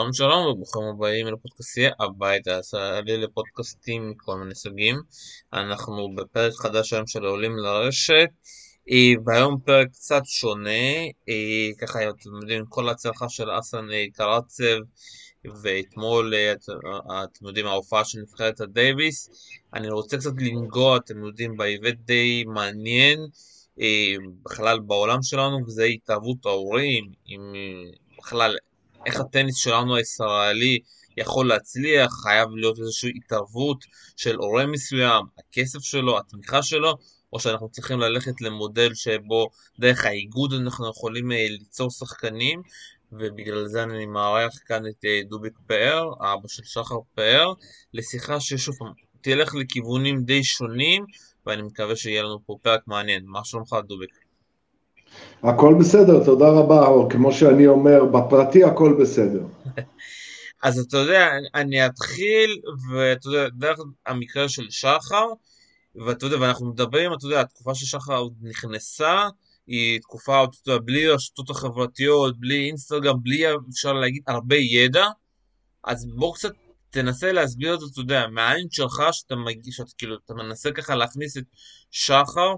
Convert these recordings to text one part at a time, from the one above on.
שלום שלום וברוכים הבאים לפודקאסטי הבית. הישראלי לפודקאסטים מכל מיני סוגים. אנחנו בפרק חדש היום של העולים לרשת. אה, והיום פרק קצת שונה, אה, ככה אתם יודעים כל ההצלחה של אסן אה, קרצב ואתמול אתם יודעים ההופעה של נבחרת הדייוויס. אני רוצה קצת לנגוע אתם יודעים באיבט די מעניין בכלל בעולם שלנו וזה התאהבות ההורים עם בכלל איך הטניס שלנו הישראלי יכול להצליח, חייב להיות איזושהי התערבות של הורה מסוים, הכסף שלו, התמיכה שלו, או שאנחנו צריכים ללכת למודל שבו דרך האיגוד אנחנו יכולים אה, ליצור שחקנים, ובגלל זה אני מארח כאן את אה, דוביק פאר, האבא של שחר פאר, לשיחה ששוב פעם תלך לכיוונים די שונים, ואני מקווה שיהיה לנו פה פרק מעניין. מה שלומך דוביק? הכל בסדר, תודה רבה, או כמו שאני אומר, בפרטי הכל בסדר. אז אתה יודע, אני אתחיל, ואתה יודע, דרך המקרה של שחר, ואתה יודע, ואנחנו מדברים, אתה יודע, התקופה ששחר עוד נכנסה, היא תקופה, אתה יודע, בלי הרשתות החברתיות, בלי אינסטגרם, בלי, אפשר להגיד, הרבה ידע, אז בואו קצת תנסה להסביר את זה, אתה יודע, מהעין שלך, שאתה מגיש, שאתה כאילו, אתה מנסה ככה להכניס את שחר,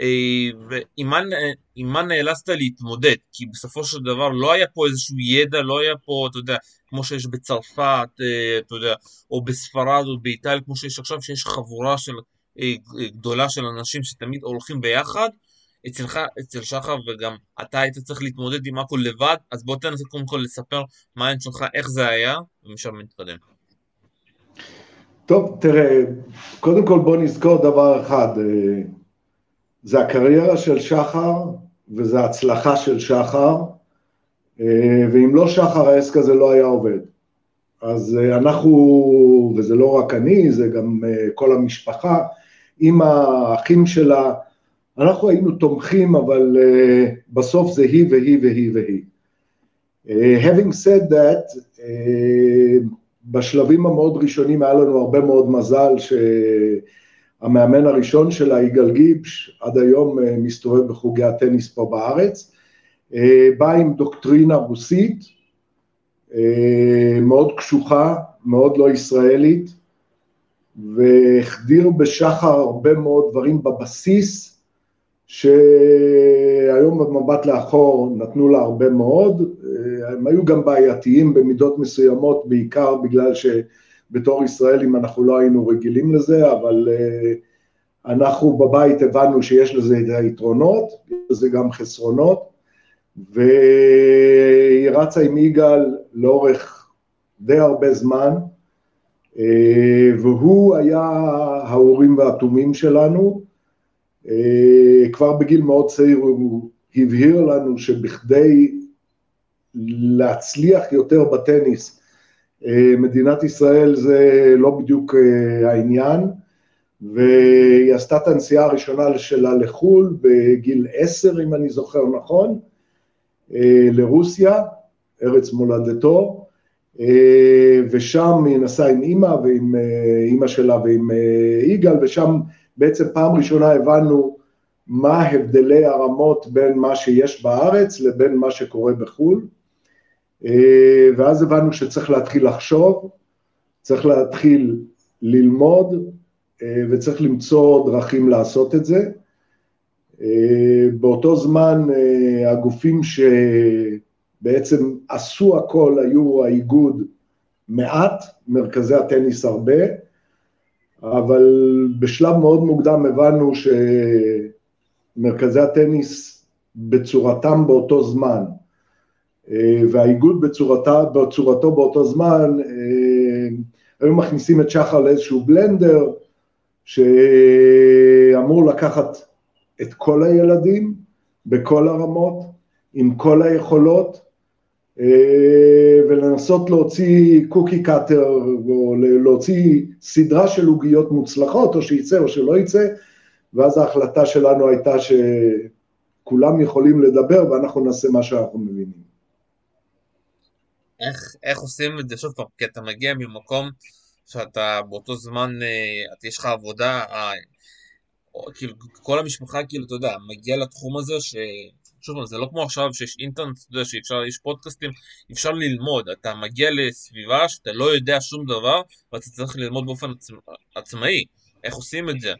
אה, ועם מה נאלצת להתמודד, כי בסופו של דבר לא היה פה איזשהו ידע, לא היה פה, אתה יודע, כמו שיש בצרפת, אה, אתה יודע, או בספרד או באיטליה, כמו שיש עכשיו, שיש חבורה של, אה, גדולה של אנשים שתמיד הולכים ביחד, אצלך, אצל שחר וגם אתה היית צריך להתמודד עם הכל לבד, אז בוא תנסה קודם כל לספר מה אין שלך, איך זה היה, ומשם נתקדם. טוב, תראה, קודם כל בוא נזכור דבר אחד, זה הקריירה של שחר וזה הצלחה של שחר, אה, ואם לא שחר העסק הזה לא היה עובד. אז אה, אנחנו, וזה לא רק אני, זה גם אה, כל המשפחה, עם האחים שלה, אנחנו היינו תומכים, אבל בסוף זה היא והיא והיא והיא. Having said that, בשלבים המאוד ראשונים היה לנו הרבה מאוד מזל ש... המאמן הראשון שלה, יגאל גיבש, עד היום אה, מסתובב בחוגי הטניס פה בארץ, אה, בא עם דוקטרינה רוסית, אה, מאוד קשוחה, מאוד לא ישראלית, והחדיר בשחר הרבה מאוד דברים בבסיס, שהיום במבט לאחור נתנו לה הרבה מאוד, הם היו גם בעייתיים במידות מסוימות, בעיקר בגלל ש... בתור ישראלים אנחנו לא היינו רגילים לזה, אבל uh, אנחנו בבית הבנו שיש לזה את היתרונות, יש לזה גם חסרונות, והיא רצה עם יגאל לאורך די הרבה זמן, uh, והוא היה ההורים והתומים שלנו, uh, כבר בגיל מאוד צעיר הוא הבהיר לנו שבכדי להצליח יותר בטניס, אה, מדינת ישראל זה לא בדיוק אה, העניין, והיא עשתה את הנסיעה הראשונה שלה לחו"ל בגיל עשר, אם אני זוכר נכון, אה, לרוסיה, ארץ מולדתו, ושם היא נסעה עם אימא ועם אימא שלה ועם יגאל, ושם בעצם פעם ראשונה הבנו מה הבדלי הרמות בין מה שיש בארץ לבין מה שקורה בחו"ל. אה, ואז הבנו שצריך להתחיל לחשוב, צריך להתחיל ללמוד אה, וצריך למצוא דרכים לעשות את זה. אה, באותו זמן הגופים שבעצם עשו הכל היו האיגוד מעט, מרכזי הטניס הרבה, אבל בשלב מאוד מוקדם הבנו שמרכזי הטניס בצורתם באותו זמן, והאיגוד בצורתה, בצורתו באותו זמן, אה, היו מכניסים את שחר לאיזשהו בלנדר, שאמור לקחת את כל הילדים בכל הרמות, עם כל היכולות, אה, ולנסות להוציא קוקי קאטר, או להוציא סדרה של עוגיות מוצלחות, או שיצא או שלא יצא, ואז ההחלטה שלנו הייתה שכולם יכולים לדבר ואנחנו נעשה מה שאנחנו מבינים. איך, איך עושים את זה, שוב פעם, כי אתה מגיע ממקום שאתה באותו זמן, אה, יש לך עבודה, אה, או, כאילו, כל המשפחה, כאילו, אתה יודע, מגיע לתחום הזה ש, שוב, זה לא כמו עכשיו שיש אינטרנט, אתה יודע, שאפשר, יש פודקאסטים, אפשר ללמוד, אתה מגיע לסביבה שאתה לא יודע שום דבר, ואתה צריך ללמוד באופן עצמא, עצמאי, איך עושים את זה?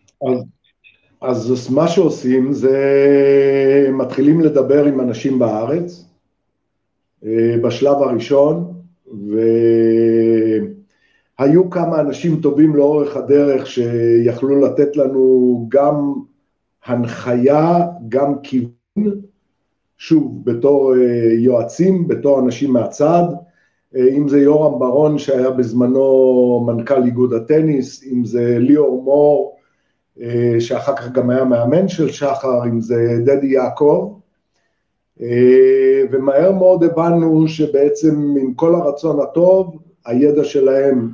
אז, אז מה שעושים זה מתחילים לדבר עם אנשים בארץ, בשלב הראשון, והיו כמה אנשים טובים לאורך הדרך שיכלו לתת לנו גם הנחיה, גם כיוון, שוב, בתור אה, יועצים, בתור אנשים מהצד, אה, אם זה יורם ברון שהיה בזמנו מנכ"ל איגוד הטניס, אם זה ליאור מור, אה, שאחר כך גם היה מאמן של שחר, אם זה דדי יעקב, ומהר מאוד הבנו שבעצם עם כל הרצון הטוב, הידע שלהם,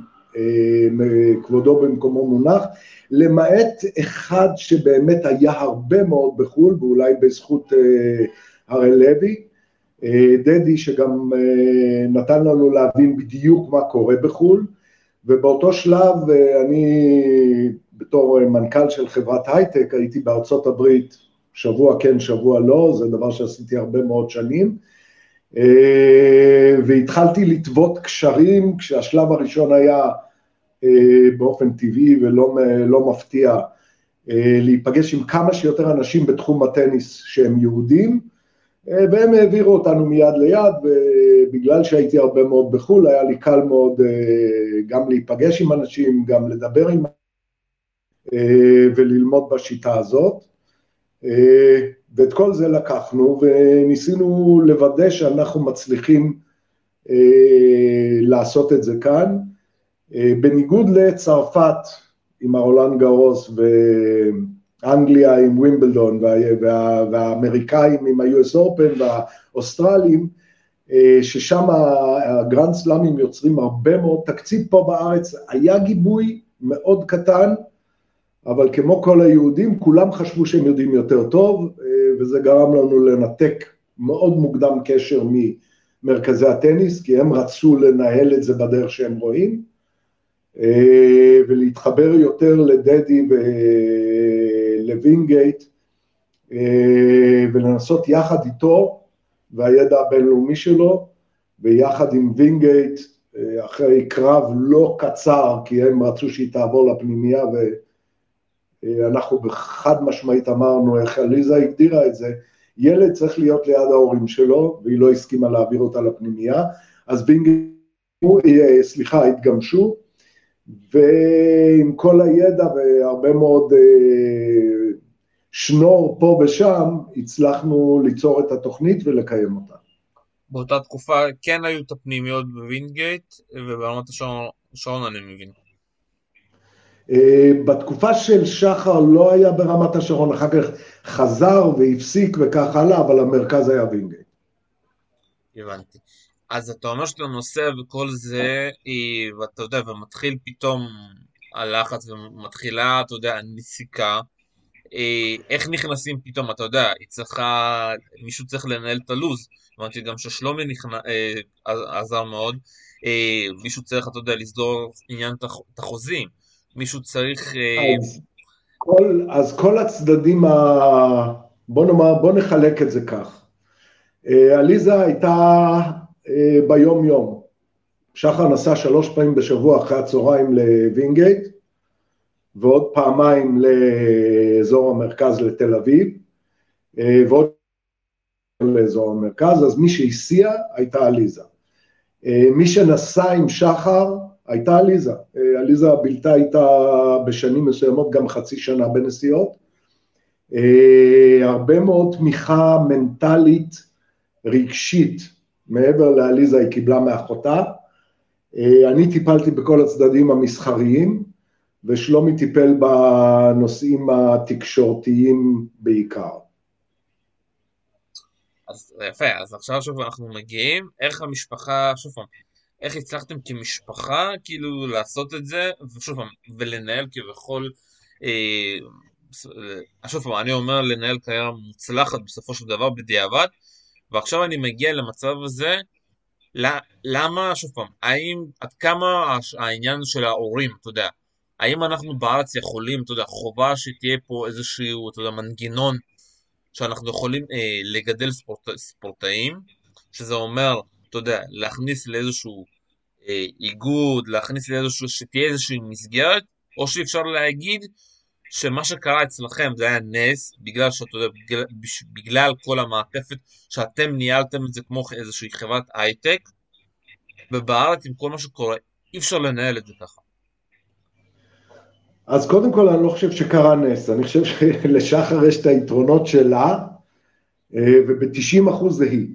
כבודו במקומו מונח, למעט אחד שבאמת היה הרבה מאוד בחו"ל, ואולי בזכות אה, הראל לוי, אה, דדי שגם אה, נתן לנו להבין בדיוק מה קורה בחו"ל, ובאותו שלב אני בתור מנכ"ל של חברת הייטק הייתי בארצות הברית שבוע כן, שבוע לא, זה דבר שעשיתי הרבה מאוד שנים, והתחלתי לטוות קשרים, כשהשלב הראשון היה אה, באופן טבעי ולא לא מפתיע אה, להיפגש עם כמה שיותר אנשים בתחום הטניס שהם יהודים, אה, והם העבירו אותנו מיד ליד, ובגלל שהייתי הרבה מאוד בחו"ל, היה לי קל מאוד גם להיפגש עם אנשים, גם לדבר עם וללמוד בשיטה הזאת. ואת כל זה לקחנו וניסינו לוודא שאנחנו מצליחים לעשות את זה כאן. אה, בניגוד לצרפת עם הרולנד גרוס ואנגליה עם ווימבלדון וה, וה, והאמריקאים עם ה-US Open והאוסטרלים, אה, ששם הגרנד סלאמים יוצרים הרבה מאוד תקציב פה בארץ, היה גיבוי מאוד קטן, אבל כמו כל היהודים, כולם חשבו שהם יודעים יותר טוב, אה, וזה גרם לנו לנתק מאוד מוקדם קשר ממרכזי הטניס, כי הם רצו לנהל את זה בדרך שהם רואים. אה, ולהתחבר יותר לדדי ולווינגייט אה, ולנסות יחד איתו והידע הבינלאומי שלו ויחד עם וינגייט אחרי קרב לא קצר כי הם רצו שהיא תעבור לפנימייה ואנחנו חד משמעית אמרנו איך עליזה הגדירה את זה ילד צריך להיות ליד ההורים שלו והיא לא הסכימה להעביר אותה לפנימייה אז וינגייט, סליחה, התגמשו ועם כל הידע והרבה מאוד אה, שנור פה ושם, הצלחנו ליצור את התוכנית ולקיים אותה. באותה תקופה כן היו את הפנימיות בווינגייט, וברמת השרון אני מבין. אה, בתקופה של שחר לא היה ברמת השרון, אחר כך חזר והפסיק וכך הלאה, אבל המרכז היה וינגייט. הבנתי. אז אתה אומר שאתה נוסע וכל זה, ואתה יודע, ומתחיל פתאום הלחץ ומתחילה, אתה יודע, הנסיקה. אה, איך נכנסים פתאום, אתה יודע, היא צריכה, מישהו צריך לנהל את הלו"ז. אמרתי גם ששלומי נכנ... אה, עזר מאוד. אה, מישהו צריך, אתה יודע, לסדור עניין את החוזים. מישהו צריך... אז כל, אז כל הצדדים, ה... בוא נאמר, בוא נחלק את זה כך. עליזה הייתה אה, ביום-יום. שחר נסע שלוש פעמים בשבוע אחרי הצהריים לווינגייט, ועוד פעמיים לאזור המרכז לתל אביב, אה, ועוד לאזור המרכז, אז מי שהסיע הייתה עליזה. אה, מי שנסע עם שחר הייתה עליזה. עליזה בילתה איתה בשנים מסוימות גם חצי שנה בנסיעות. הרבה מאוד תמיכה מנטלית, רגשית, מעבר לעליזה היא קיבלה מאחותה. אה, אני טיפלתי בכל הצדדים המסחריים, ושלומי טיפל בנושאים התקשורתיים בעיקר. אז יפה, אז עכשיו שוב אנחנו מגיעים, איך המשפחה, שוב פעם, איך הצלחתם כמשפחה כאילו לעשות את זה, ושוב פעם, ולנהל כביכול, אה, שוב פעם, אני אומר לנהל קריירה מוצלחת בסופו של דבר בדיעבד, ועכשיו אני מגיע למצב הזה, למה, שוב פעם, האם, עד כמה העניין של ההורים, אתה יודע, האם אנחנו בארץ יכולים, אתה יודע, חובה שתהיה פה איזשהו, אתה יודע, מנגנון שאנחנו יכולים אה, לגדל ספורט, ספורטאים, שזה אומר, אתה יודע, להכניס לאיזשהו אה, איגוד, להכניס לאיזשהו, שתהיה איזושהי מסגרת, או שאפשר להגיד שמה שקרה אצלכם זה היה נס, בגלל שאתה יודע, בגלל, בגלל כל המעטפת שאתם ניהלתם את זה כמו איזושהי חברת הייטק, ובארץ עם כל מה שקורה, אי אפשר לנהל את זה ככה. אז קודם כל אני לא חושב שקרה נס, אני חושב שלשחר יש את היתרונות שלה, אה, וב-90% זה היא.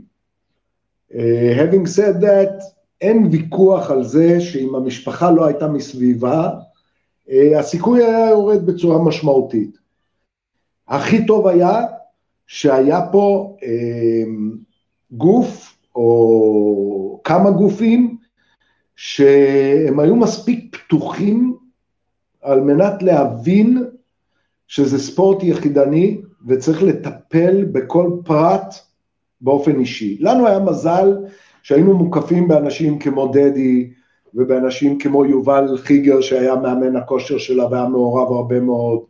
אה, having said that, אין ויכוח על זה שאם המשפחה לא הייתה מסביבה, אה, הסיכוי היה יורד בצורה משמעותית. הכי טוב היה שהיה פה גוף או כמה גופים שהם היו מספיק פתוחים על מנת להבין שזה ספורט יחידני וצריך לטפל בכל פרט באופן אישי. לנו היה מזל שהיינו מוקפים באנשים כמו דדי ובאנשים כמו יובל חיגר שהיה מאמן הכושר שלה והיה מעורב הרבה מאוד,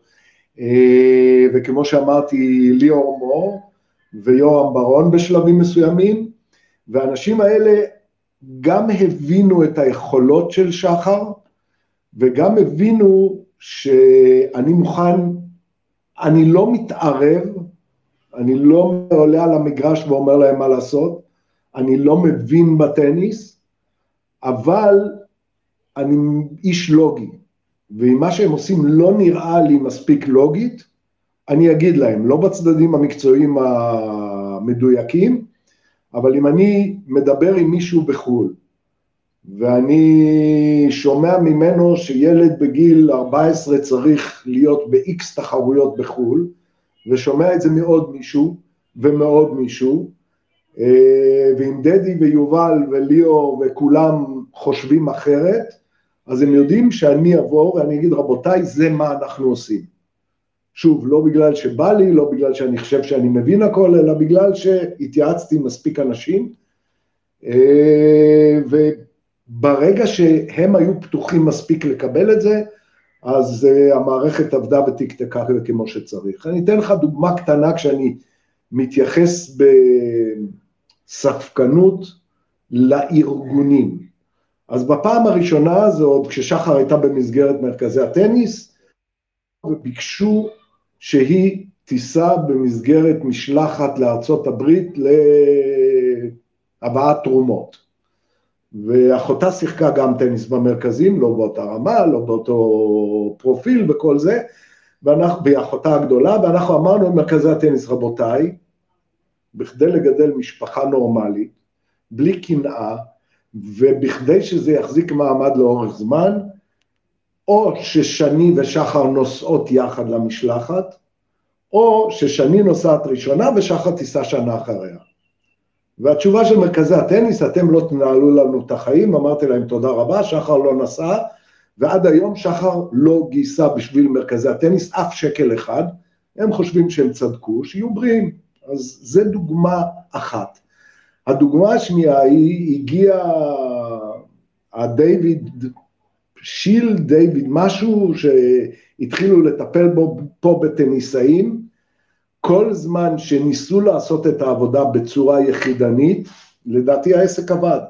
אה, וכמו שאמרתי ליאור מור ויורם ברון בשלבים מסוימים, והאנשים האלה גם הבינו את היכולות של שחר, וגם הבינו שאני מוכן, אני לא מתערב, אני לא עולה על המגרש ואומר להם מה לעשות, אני לא מבין בטניס, אבל אני איש לוגי, ואם מה שהם עושים לא נראה לי מספיק לוגית, אני אגיד להם, לא בצדדים המקצועיים המדויקים, אבל אם אני מדבר עם מישהו בחו"ל, ואני שומע ממנו שילד בגיל 14 צריך להיות ב-X תחרויות בחו"ל, ושומע את זה מעוד מישהו ומעוד מישהו, ואם דדי ויובל וליאור וכולם חושבים אחרת, אז הם יודעים שאני אבוא ואני אגיד, רבותיי, זה מה אנחנו עושים. שוב, לא בגלל שבא לי, לא בגלל שאני חושב שאני מבין הכל, אלא בגלל שהתייעצתי עם מספיק אנשים, אה, וברגע שהם היו פתוחים מספיק לקבל את זה, אז אה, המערכת עבדה ותקתקה כמו שצריך. אני אתן לך דוגמה קטנה כשאני מתייחס בספקנות לארגונים. אז בפעם הראשונה, זה עוד כששחר הייתה במסגרת מרכזי הטניס, וביקשו שהיא תיסע במסגרת משלחת לארצות הברית להבאת תרומות. ואחותה שיחקה גם טניס במרכזים, לא באותה רמה, לא באותו פרופיל וכל זה, ואנחנו, והיא אחותה הגדולה, ואנחנו אמרנו למרכזי הטניס, רבותיי, בכדי לגדל משפחה נורמלית, בלי קנאה, ובכדי שזה יחזיק מעמד לאורך זמן, או ששני ושחר נוסעות יחד למשלחת, או ששני נוסעת ראשונה ושחר תיסע שנה אחריה. והתשובה של מרכזי הטניס, אתם לא תנהלו לנו את החיים, אמרתי להם תודה רבה, שחר לא נסע, ועד היום שחר לא גייסה בשביל מרכזי הטניס אף שקל אחד, הם חושבים שהם צדקו, שיהיו בריאים. אז זו דוגמה אחת. הדוגמה השנייה היא, הגיע הדיוויד שיל דיוויד, משהו שהתחילו לטפל בו פה בטניסאים, כל זמן שניסו לעשות את העבודה בצורה יחידנית, לדעתי העסק עבד.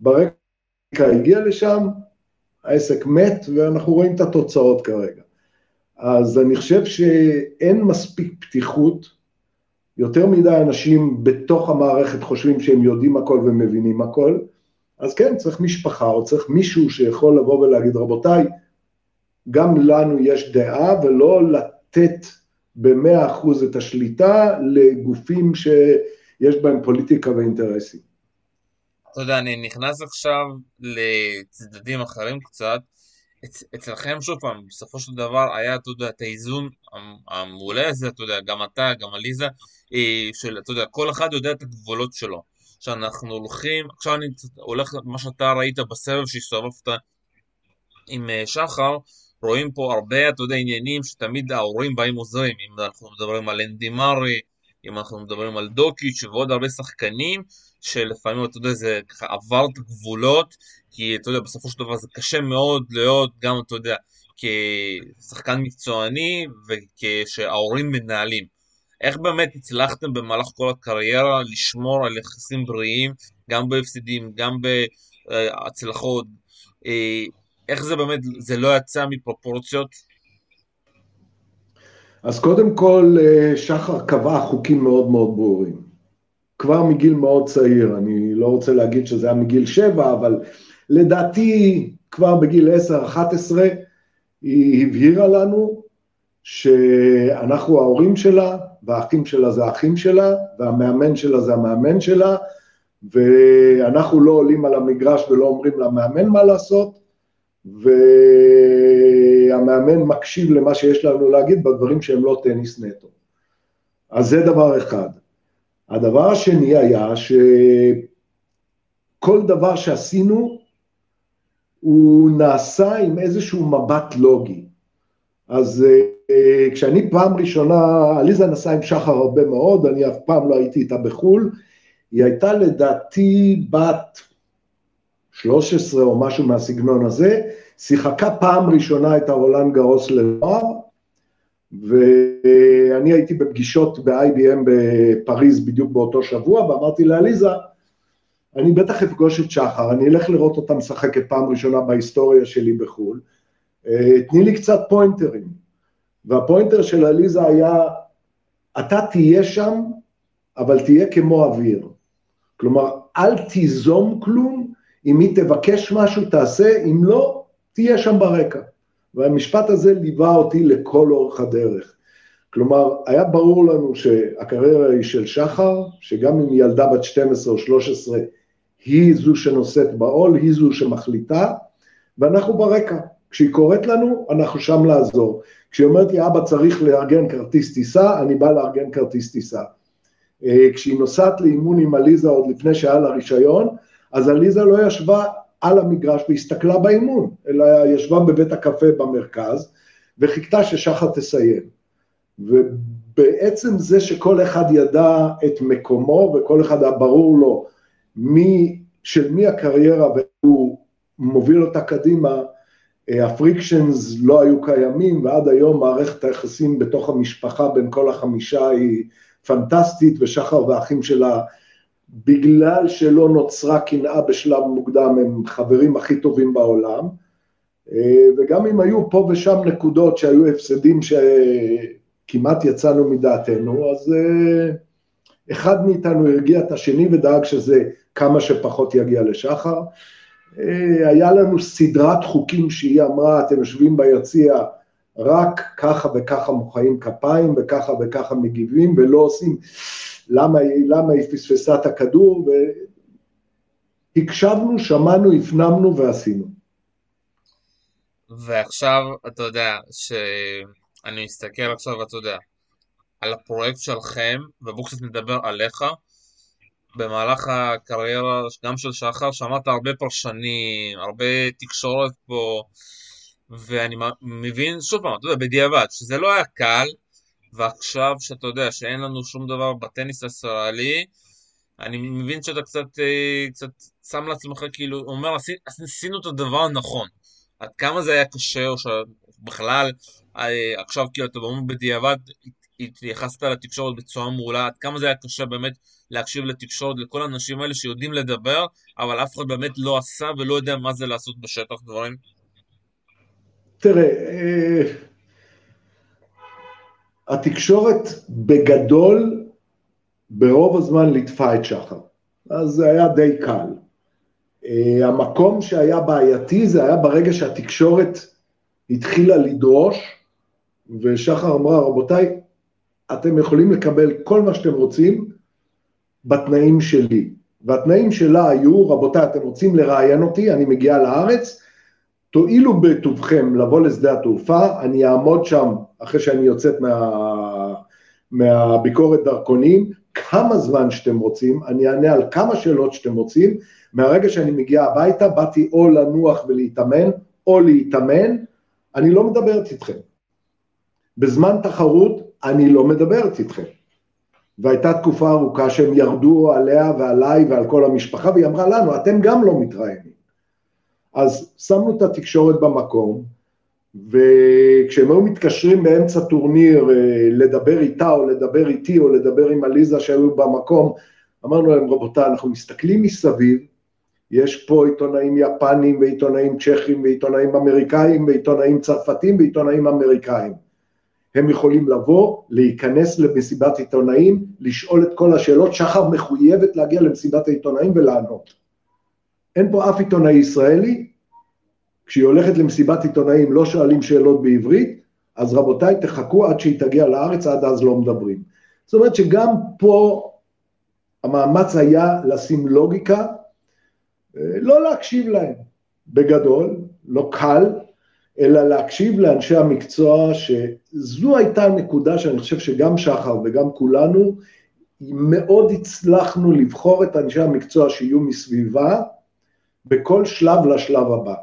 ברקע הגיע לשם, העסק מת, ואנחנו רואים את התוצאות כרגע. אז אני חושב שאין מספיק פתיחות, יותר מדי אנשים בתוך המערכת חושבים שהם יודעים הכל ומבינים הכל, אז כן, צריך משפחה, או צריך מישהו שיכול לבוא ולהגיד, רבותיי, גם לנו יש דעה, ולא לתת במאה אחוז את השליטה לגופים שיש בהם פוליטיקה ואינטרסים. אתה יודע, אני נכנס עכשיו לצדדים אחרים קצת. אצ- אצלכם, שוב פעם, בסופו של דבר היה, אתה יודע, את האיזון המעולה הזה, אתה יודע, גם אתה, גם עליזה, אה, של, אתה יודע, כל אחד יודע את הגבולות שלו. שאנחנו הולכים, עכשיו אני הולך למה שאתה ראית בסבב שהסתובבת עם אה, שחר, רואים פה הרבה, אתה יודע, עניינים שתמיד ההורים באים עוזרים, אם אנחנו מדברים על אנדי מארי, אם אנחנו מדברים על דוקיץ' ועוד הרבה שחקנים, שלפעמים, אתה יודע, זה ככה עבר את הגבולות, כי אתה יודע, בסופו של דבר זה קשה מאוד להיות גם, אתה יודע, כשחקן מקצועני וכשההורים מנהלים. איך באמת הצלחתם במהלך כל הקריירה לשמור על יחסים בריאים, גם בהפסדים, גם בהצלחות? אה, איך זה באמת, זה לא יצא מפרופורציות? אז קודם כל, אה, שחר קבע חוקים מאוד מאוד ברורים. כבר מגיל מאוד צעיר, אני לא רוצה להגיד שזה היה מגיל שבע, אבל לדעתי כבר בגיל 10-11 היא הבהירה לנו שאנחנו ההורים שלה, והאחים שלה זה האחים שלה, והמאמן שלה זה המאמן שלה, ואנחנו לא עולים על המגרש ולא אומרים למאמן מה לעשות, והמאמן מקשיב למה שיש לנו להגיד בדברים שהם לא טניס נטו. אז זה דבר אחד. הדבר השני היה שכל דבר שעשינו הוא נעשה עם איזשהו מבט לוגי. אז אה, כשאני פעם ראשונה, עליזה נסעה עם שחר הרבה מאוד, אני אף פעם לא הייתי איתה בחו"ל, היא הייתה לדעתי בת 13 או משהו מהסגנון הזה, שיחקה פעם ראשונה את הרולנד גרוס לנוער, ואני הייתי בפגישות ב-IBM בפריז בדיוק באותו שבוע, ואמרתי לעליזה, אני בטח אפגוש את שחר, אני אלך לראות אותה משחקת פעם ראשונה בהיסטוריה שלי בחו"ל, אה, תני לי קצת פוינטרים. והפוינטר של עליזה היה, אתה תהיה שם, אבל תהיה כמו אוויר. כלומר, אל תיזום כלום, אם היא תבקש משהו תעשה, אם לא, תהיה שם ברקע. והמשפט הזה ליווה אותי לכל אורך הדרך. כלומר, היה ברור לנו שהקריירה היא של שחר, שגם אם ילדה בת 12 או 13, היא זו שנושאת בעול, היא זו שמחליטה, ואנחנו ברקע. כשהיא קוראת לנו, אנחנו שם לעזור. כשהיא אומרת לי, אבא צריך לארגן כרטיס טיסה, אני בא לארגן כרטיס טיסה. אה, כשהיא נוסעת לאימון עם עליזה עוד לפני שהיה לה רישיון, אז עליזה לא ישבה על המגרש והסתכלה באימון, אלא ישבה בבית הקפה במרכז וחיכתה ששחר תסיים. ובעצם זה שכל אחד ידע את מקומו וכל אחד היה ברור לו מי, של מי הקריירה והוא מוביל אותה קדימה, הפריקשנס לא היו קיימים ועד היום מערכת היחסים בתוך המשפחה בין כל החמישה היא פנטסטית ושחר והאחים שלה בגלל שלא נוצרה קנאה בשלב מוקדם, הם חברים הכי טובים בעולם, אה, וגם אם היו פה ושם נקודות שהיו הפסדים שכמעט יצאנו מדעתנו, אז אה, אחד מאיתנו הרגיע את השני ודאג שזה כמה שפחות יגיע לשחר. אה, היה לנו סדרת חוקים שהיא אמרה, אתם יושבים ביציע, רק ככה וככה מוחאים כפיים וככה וככה מגיבים ולא עושים למה, למה היא פספסה את הכדור, והקשבנו, שמענו, הפנמנו ועשינו. ועכשיו, אתה יודע, שאני מסתכל עכשיו, אתה יודע, על הפרויקט שלכם, ובואו קצת נדבר עליך. במהלך הקריירה, גם של שחר, שמעת הרבה פרשנים, הרבה תקשורת פה, ואני מבין, שוב פעם, אתה יודע, בדיעבד, שזה לא היה קל, ועכשיו שאתה יודע שאין לנו שום דבר בטניס הישראלי, אני מבין שאתה קצת, אה, קצת שם לעצמך, כאילו, אומר, עשינו את הדבר הנכון. עד כמה זה היה קשה, או שבכלל, אה, עכשיו כאילו אתה אומר בדיעבד, התייחסת לתקשורת בצורה מעולה, עד כמה זה היה קשה באמת להקשיב לתקשורת, לכל האנשים האלה שיודעים לדבר, אבל אף אחד באמת לא עשה ולא יודע מה זה לעשות בשטח דברים? תראה, אה, התקשורת בגדול ברוב הזמן ליטפה את שחר, אז זה היה די קל. Uh, המקום שהיה בעייתי זה היה ברגע שהתקשורת התחילה לדרוש, ושחר אמרה, רבותיי, אתם יכולים לקבל כל מה שאתם רוצים בתנאים שלי. והתנאים שלה היו, רבותיי, אתם רוצים לראיין אותי, אני מגיעה לארץ, תואילו בטובכם לבוא לשדה התעופה, אני אעמוד שם אחרי שאני יוצאת מה, מהביקורת דרכונים, כמה זמן שאתם רוצים, אני אענה על כמה שאלות שאתם רוצים, מהרגע שאני מגיע הביתה באתי או לנוח ולהתאמן, או להתאמן, אני לא מדברת איתכם. בזמן תחרות אני לא מדברת איתכם. והייתה תקופה ארוכה שהם ירדו עליה ועליי ועל כל המשפחה, והיא אמרה לנו, אתם גם לא מתראיינים. אז שמנו את התקשורת במקום, וכשהם היו מתקשרים באמצע טורניר לדבר איתה או לדבר איתי או לדבר עם עליזה שהיו במקום, אמרנו להם, רבותיי, אנחנו מסתכלים מסביב, יש פה עיתונאים יפנים ועיתונאים צ'כים ועיתונאים אמריקאים ועיתונאים צרפתים ועיתונאים אמריקאים. הם יכולים לבוא, להיכנס למסיבת עיתונאים, לשאול את כל השאלות, שחר מחויבת להגיע למסיבת העיתונאים ולענות. אין פה אף עיתונאי ישראלי, כשהיא הולכת למסיבת עיתונאים לא שואלים שאלות בעברית, אז רבותיי, תחכו עד שהיא תגיע לארץ, עד אז לא מדברים. זאת אומרת שגם פה המאמץ היה לשים לוגיקה, לא להקשיב להם. בגדול, לא קל, אלא להקשיב לאנשי המקצוע, שזו הייתה הנקודה שאני חושב שגם שחר וגם כולנו, מאוד הצלחנו לבחור את אנשי המקצוע שיהיו מסביבה בכל שלב לשלב הבא.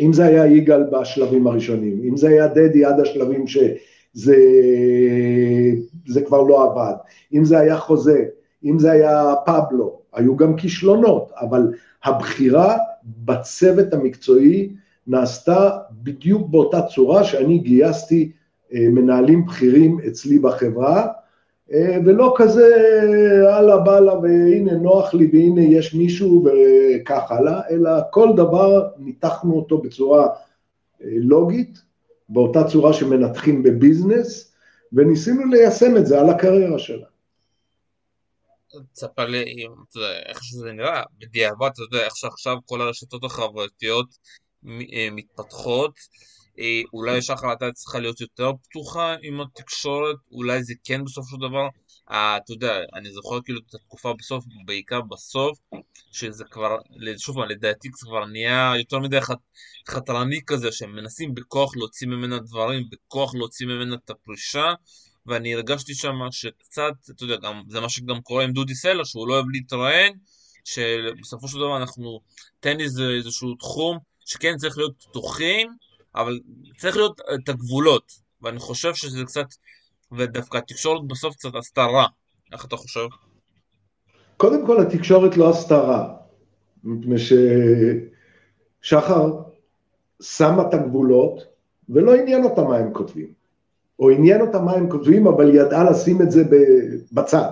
אם זה היה יגאל בשלבים הראשונים, אם זה היה דדי עד השלבים שזה זה כבר לא עבד, אם זה היה חוזה, אם זה היה פבלו, היו גם כישלונות, אבל הבחירה בצוות המקצועי נעשתה בדיוק באותה צורה שאני גייסתי אה, מנהלים בכירים אצלי בחברה, ולא כזה הלאה באללה והנה נוח לי והנה יש מישהו וכך הלאה, אלא כל דבר ניתחנו אותו בצורה אה, לוגית, באותה צורה שמנתחים בביזנס, וניסינו ליישם את זה על הקריירה שלה. תספר לי איך שזה נראה, בדיעבד, אתה יודע, איך שעכשיו כל הרשתות החברתיות אה, מתפתחות, אה, אולי שחר הייתה צריכה להיות יותר פתוחה עם התקשורת, אולי זה כן בסופו של דבר, אה, אתה יודע, אני זוכר כאילו את התקופה בסוף, בעיקר בסוף, שזה כבר, שוב לדעתי זה כבר נהיה יותר מדי חת, חתרני כזה, שהם מנסים בכוח להוציא ממנה דברים, בכוח להוציא ממנה את הפרישה, ואני הרגשתי שם שקצת, אתה יודע, גם, זה מה שגם קורה עם דודי סלר, שהוא לא אוהב להתראיין, שבסופו של דבר אנחנו, טניס זה איזשהו תחום שכן צריך להיות פתוחים, אבל צריך להיות את הגבולות, ואני חושב שזה קצת, ודווקא התקשורת בסוף קצת עשתה רע, איך אתה חושב? קודם כל התקשורת לא עשתה רע, מפני ששחר שמה את הגבולות ולא עניין אותה מה הם כותבים. או עניין אותה מה הם כותבים, אבל ידעה לשים את זה בצד.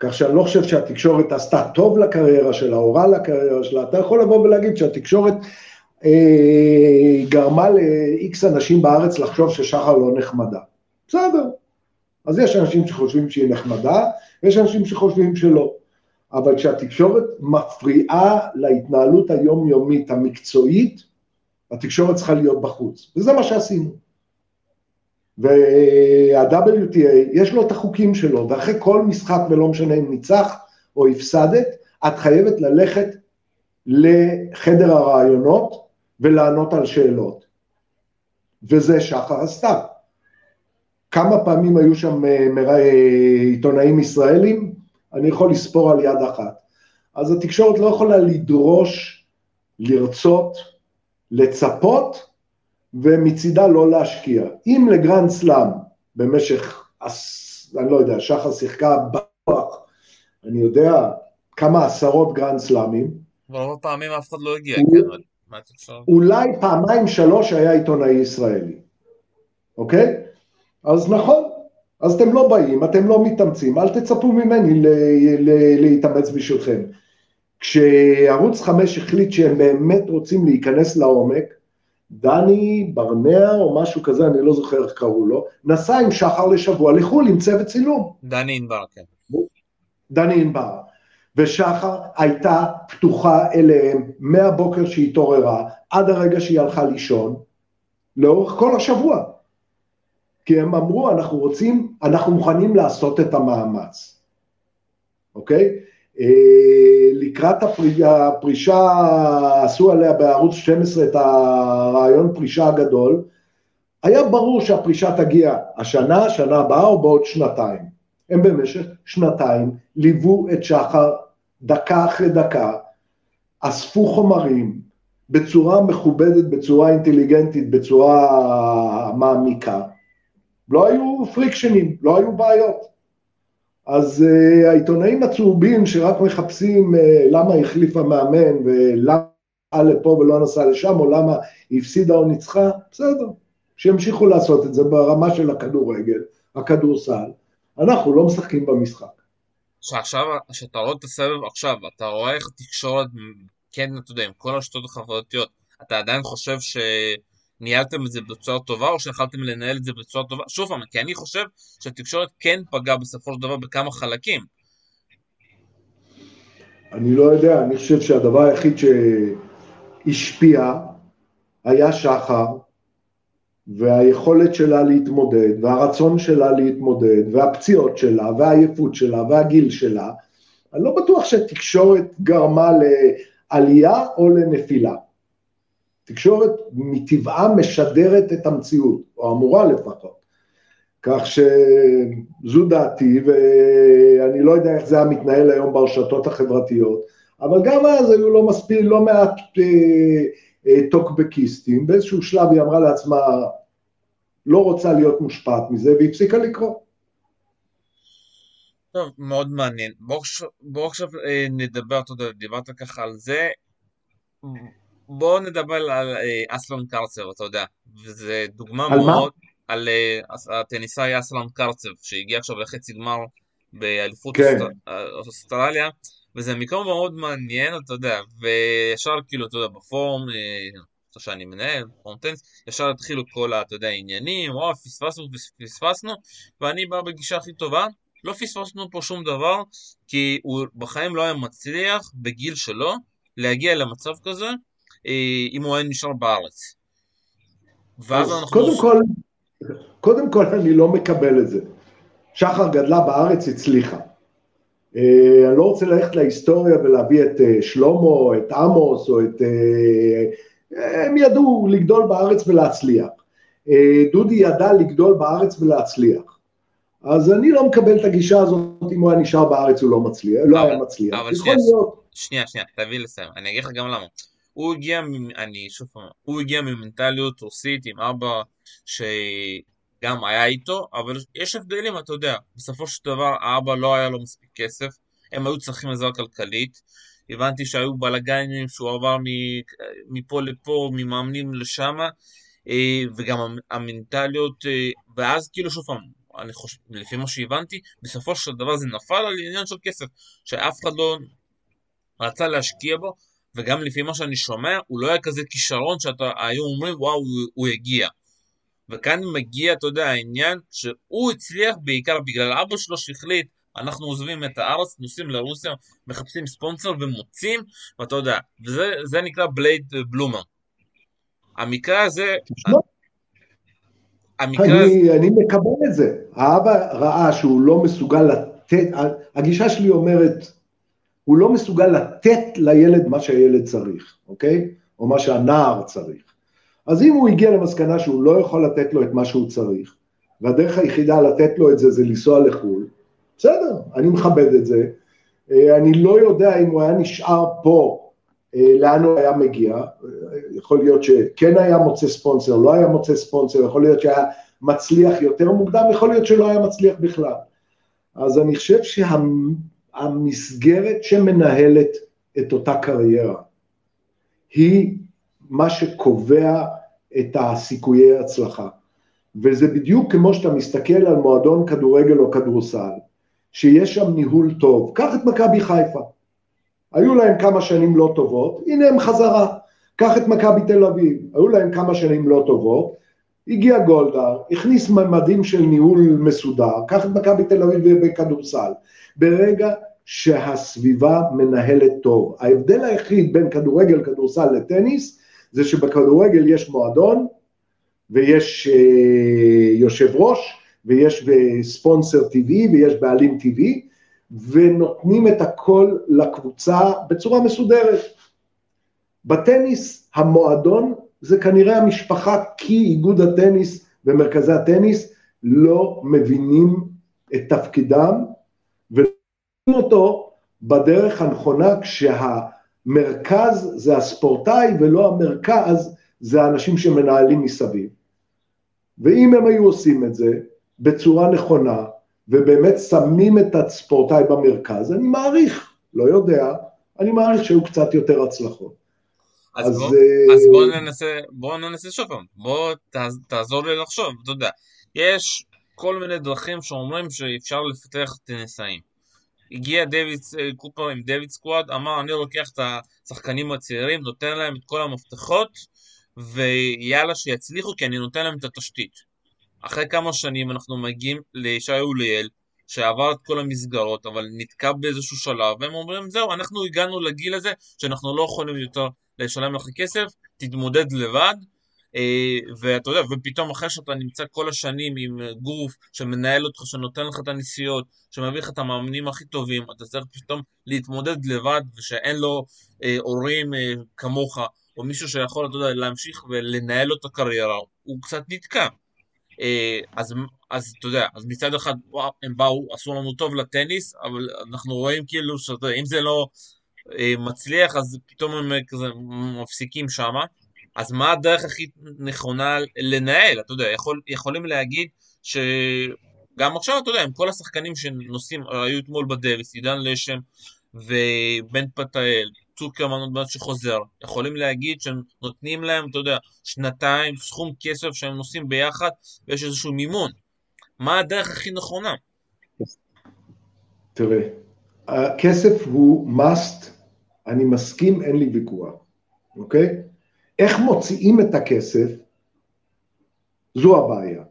כך שאני לא חושב שהתקשורת עשתה טוב לקריירה שלה, או רע לקריירה שלה, אתה יכול לבוא ולהגיד שהתקשורת אה, גרמה ל-X אנשים בארץ לחשוב ששחר לא נחמדה. בסדר. אז יש אנשים שחושבים שהיא נחמדה, ויש אנשים שחושבים שלא. אבל כשהתקשורת מפריעה להתנהלות היומיומית המקצועית, התקשורת צריכה להיות בחוץ, וזה מה שעשינו. וה-WTA, יש לו את החוקים שלו, ואחרי כל משחק, ולא משנה אם ניצח או הפסדת, את חייבת ללכת לחדר הרעיונות ולענות על שאלות. וזה שחר עשתה. כמה פעמים היו שם אה, עיתונאים ישראלים? אני יכול לספור על יד אחת. אז התקשורת לא יכולה לדרוש, לרצות, לצפות, ומצידה לא להשקיע. עם לגרנד סלאם במשך, אני לא יודע, שחר שיחקה בטוח, אני יודע, כמה עשרות גרנד סלאמים. ברוב הפעמים אף אחד לא הגיע, כן, מה אולי פעמיים שלוש היה עיתונאי ישראלי, אוקיי? אז נכון, אז אתם לא באים, אתם לא מתאמצים, אל תצפו ממני להתאמץ בשבילכם. כשערוץ חמש החליט שהם באמת רוצים להיכנס לעומק, דני ברנע או משהו כזה, אני לא זוכר איך קראו לו, נסע עם שחר לשבוע לחו"ל עם צוות צילום. דני ענבר, כן. דני ענבר. ושחר הייתה פתוחה אליהם מהבוקר שהיא התעוררה עד הרגע שהיא הלכה לישון, לאורך כל השבוע. כי הם אמרו, אנחנו רוצים, אנחנו מוכנים לעשות את המאמץ, אוקיי? אה, לקראת הפרישה, עשו עליה בערוץ 12 את הרעיון פרישה הגדול, היה ברור שהפרישה תגיע השנה, שנה הבאה או בעוד שנתיים. הם במשך שנתיים ליוו את שחר דקה אחרי דקה, אספו חומרים בצורה מכובדת, בצורה אינטליגנטית, בצורה מעמיקה. לא היו פריקשנים, לא היו בעיות. אז uh, העיתונאים הצהובים שרק מחפשים uh, למה החליפה מאמן ולמה לפה ולא נסעה לשם, או למה היא הפסידה או ניצחה, בסדר, שימשיכו לעשות את זה ברמה של הכדורגל, הכדורסל. אנחנו לא משחקים במשחק. שעכשיו, כשאתה רואה את הסבב עכשיו, אתה רואה איך התקשורת, כן, אתה יודע, עם כל הרשתות החברתיות, אתה עדיין חושב שניהלתם את זה בצורה טובה, או שיכלתם לנהל את זה בצורה טובה? שוב פעם, כי אני חושב שהתקשורת כן פגעה בסופו של דבר בכמה חלקים. אני לא יודע, אני חושב שהדבר היחיד שהשפיע היה שחר, והיכולת שלה להתמודד, והרצון שלה להתמודד, והפציעות שלה, והעייפות שלה, והגיל שלה, אני לא בטוח שהתקשורת גרמה לעלייה או לנפילה. תקשורת מטבעה משדרת את המציאות, או אמורה לפחות. כך שזו דעתי, ואני לא יודע איך זה היה מתנהל היום ברשתות החברתיות, אבל גם אז היו לא מספיק, לא מעט אה, טוקבקיסטים, באיזשהו שלב היא אמרה לעצמה, לא רוצה להיות מושפעת מזה, והפסיקה לקרוא. טוב, מאוד מעניין. בואו בוא עכשיו אה, נדבר, אתה יודע, דיברת ככה על זה. בואו נדבר על אה, אסלון קרצב, אתה יודע, וזו דוגמה על מאוד... מה? על אה, הטניסאי אסלון קרצב, שהגיע עכשיו לחצי גמר באליפות כן. אוסטרליה, וזה מקום מאוד מעניין, אתה יודע, וישר כאילו, אתה יודע, בפורום, אה, שאני מנהל, פורום טניס, ישר התחילו כל, אתה יודע, העניינים, וואו, פספסנו, פספסנו, ואני בא בגישה הכי טובה, לא פספסנו פה שום דבר, כי הוא בחיים לא היה מצליח, בגיל שלו, להגיע למצב כזה, אה, אם הוא היה נשאר בארץ. ואז אנחנו... קודם כל, קודם כל אני לא מקבל את זה. שחר גדלה בארץ, הצליחה. אה, אני לא רוצה ללכת להיסטוריה ולהביא את אה, שלמה, את עמוס, או את... אה, הם ידעו לגדול בארץ ולהצליח. דודי ידע לגדול בארץ ולהצליח. אז אני לא מקבל את הגישה הזאת, אם הוא היה נשאר בארץ הוא לא מצליח, לא היה מצליח. אבל שנייה. שנייה, שנייה, תביא לסיים, אני אגיד לך גם למה. הוא הגיע, אני שוב פעם, הוא הגיע ממנטליות רוסית עם אבא שגם היה איתו, אבל יש הבדלים, אתה יודע, בסופו של דבר האבא לא היה לו מספיק כסף, הם היו צריכים עזרה כלכלית, הבנתי שהיו בלאגנים שהוא עבר מפה לפה, ממאמנים לשם, אה, וגם המנטליות, אה, ואז כאילו שוב פעם, אני חושב, לפי מה שהבנתי, בסופו של דבר זה נפל על עניין של כסף, שאף אחד לא רצה להשקיע בו, וגם לפי מה שאני שומע, הוא לא היה כזה כישרון שאתה, היו אומרים, וואו, הוא, הוא הגיע. וכאן מגיע, אתה יודע, העניין שהוא הצליח בעיקר בגלל אבא שלו שהחליט, אנחנו עוזבים את הארץ, נוסעים לרוסיה, מחפשים ספונסר ומוצאים, ואתה יודע, וזה נקרא בלייד בלומר. המקרה הזה... המקרה אני, הזה... אני מקבל את זה. האבא ראה שהוא לא מסוגל לתת, הגישה שלי אומרת, הוא לא מסוגל לתת לילד מה שהילד צריך, אוקיי? או מה שהנער צריך. אז אם הוא הגיע למסקנה שהוא לא יכול לתת לו את מה שהוא צריך, והדרך היחידה לתת לו את זה זה לנסוע לחו"ל, בסדר, אני מכבד את זה. אה, אני לא יודע אם הוא היה נשאר פה, אה, לאן הוא היה מגיע. יכול להיות שכן היה מוצא ספונסר, לא היה מוצא ספונסר, יכול להיות שהיה מצליח יותר מוקדם, יכול להיות שלא היה מצליח בכלל. אז אני חושב שה... המסגרת שמנהלת את אותה קריירה היא מה שקובע את הסיכויי ההצלחה. וזה בדיוק כמו שאתה מסתכל על מועדון כדורגל או כדורסל, שיש שם ניהול טוב. קח את מכבי חיפה. היו להם כמה שנים לא טובות, הנה הם חזרה. קח את מכבי תל אביב, היו להם כמה שנים לא טובות, הגיע גולדהר, הכניס ממדים של ניהול מסודר, קח את מכבי תל אביב בכדורסל. ברגע שהסביבה מנהלת טוב. ההבדל היחיד בין כדורגל, כדורסל לטניס, זה שבכדורגל יש מועדון, ויש אה, יושב ראש, ויש ספונסר טבעי, ויש בעלים טבעי, ונותנים את הכל לקבוצה בצורה מסודרת. בטניס המועדון זה כנראה המשפחה, כי איגוד הטניס ומרכזי הטניס לא מבינים את תפקידם אותו בדרך הנכונה כשהמרכז זה הספורטאי ולא המרכז זה האנשים שמנהלים מסביב. ואם הם היו עושים את זה בצורה נכונה ובאמת שמים את הספורטאי במרכז, אני מעריך, לא יודע, אני מעריך שהיו קצת יותר הצלחות. אז, אז, בוא, uh... אז בוא ננסה, בוא ננסה שוב פעם, בוא תעז, תעזור לי לחשוב, אתה יודע, יש כל מיני דרכים שאומרים שאפשר לפתח טניסאים. הגיע דויד קופר עם דויד סקוואד, אמר אני לוקח את השחקנים הצעירים, נותן להם את כל המפתחות, ויאללה שיצליחו כי אני נותן להם את התשתית. אחרי כמה שנים אנחנו מגיעים לישי אוליאל, שעבר את כל המסגרות, אבל נתקע באיזשהו שלב, והם אומרים, זהו, אנחנו הגענו לגיל הזה, שאנחנו לא יכולים יותר לשלם לך כסף, תתמודד לבד, אה, ואתה יודע, ופתאום אחרי שאתה נמצא כל השנים עם גוף שמנהל אותך, שנותן לך את הנסיעות, שמביא לך את המאמנים הכי טובים, אתה צריך פתאום להתמודד לבד, ושאין לו אה, הורים אה, כמוך, או מישהו שיכול, אתה יודע, להמשיך ולנהל לו את הקריירה, הוא קצת נתקע. אה, אז, אז אתה יודע, אז מצד אחד וואו, הם באו, עשו לנו טוב לטניס, אבל אנחנו רואים כאילו שאתה יודע, אם זה לא אה, מצליח, אז פתאום הם כזה מפסיקים שמה. אז מה הדרך הכי נכונה לנהל? אתה יודע, יכול, יכולים להגיד שגם עכשיו, אתה יודע, עם כל השחקנים שנוסעים, היו אתמול בדריס, עידן לשם ובן פתאל, צוקרמן עוד מעט שחוזר, יכולים להגיד שהם נותנים להם, אתה יודע, שנתיים, סכום כסף שהם נוסעים ביחד ויש איזשהו מימון. מה הדרך הכי נכונה? תראה, הכסף הוא must, אני מסכים, אין לי ויכוח, אוקיי? איך מוציאים את הכסף, זו הבעיה.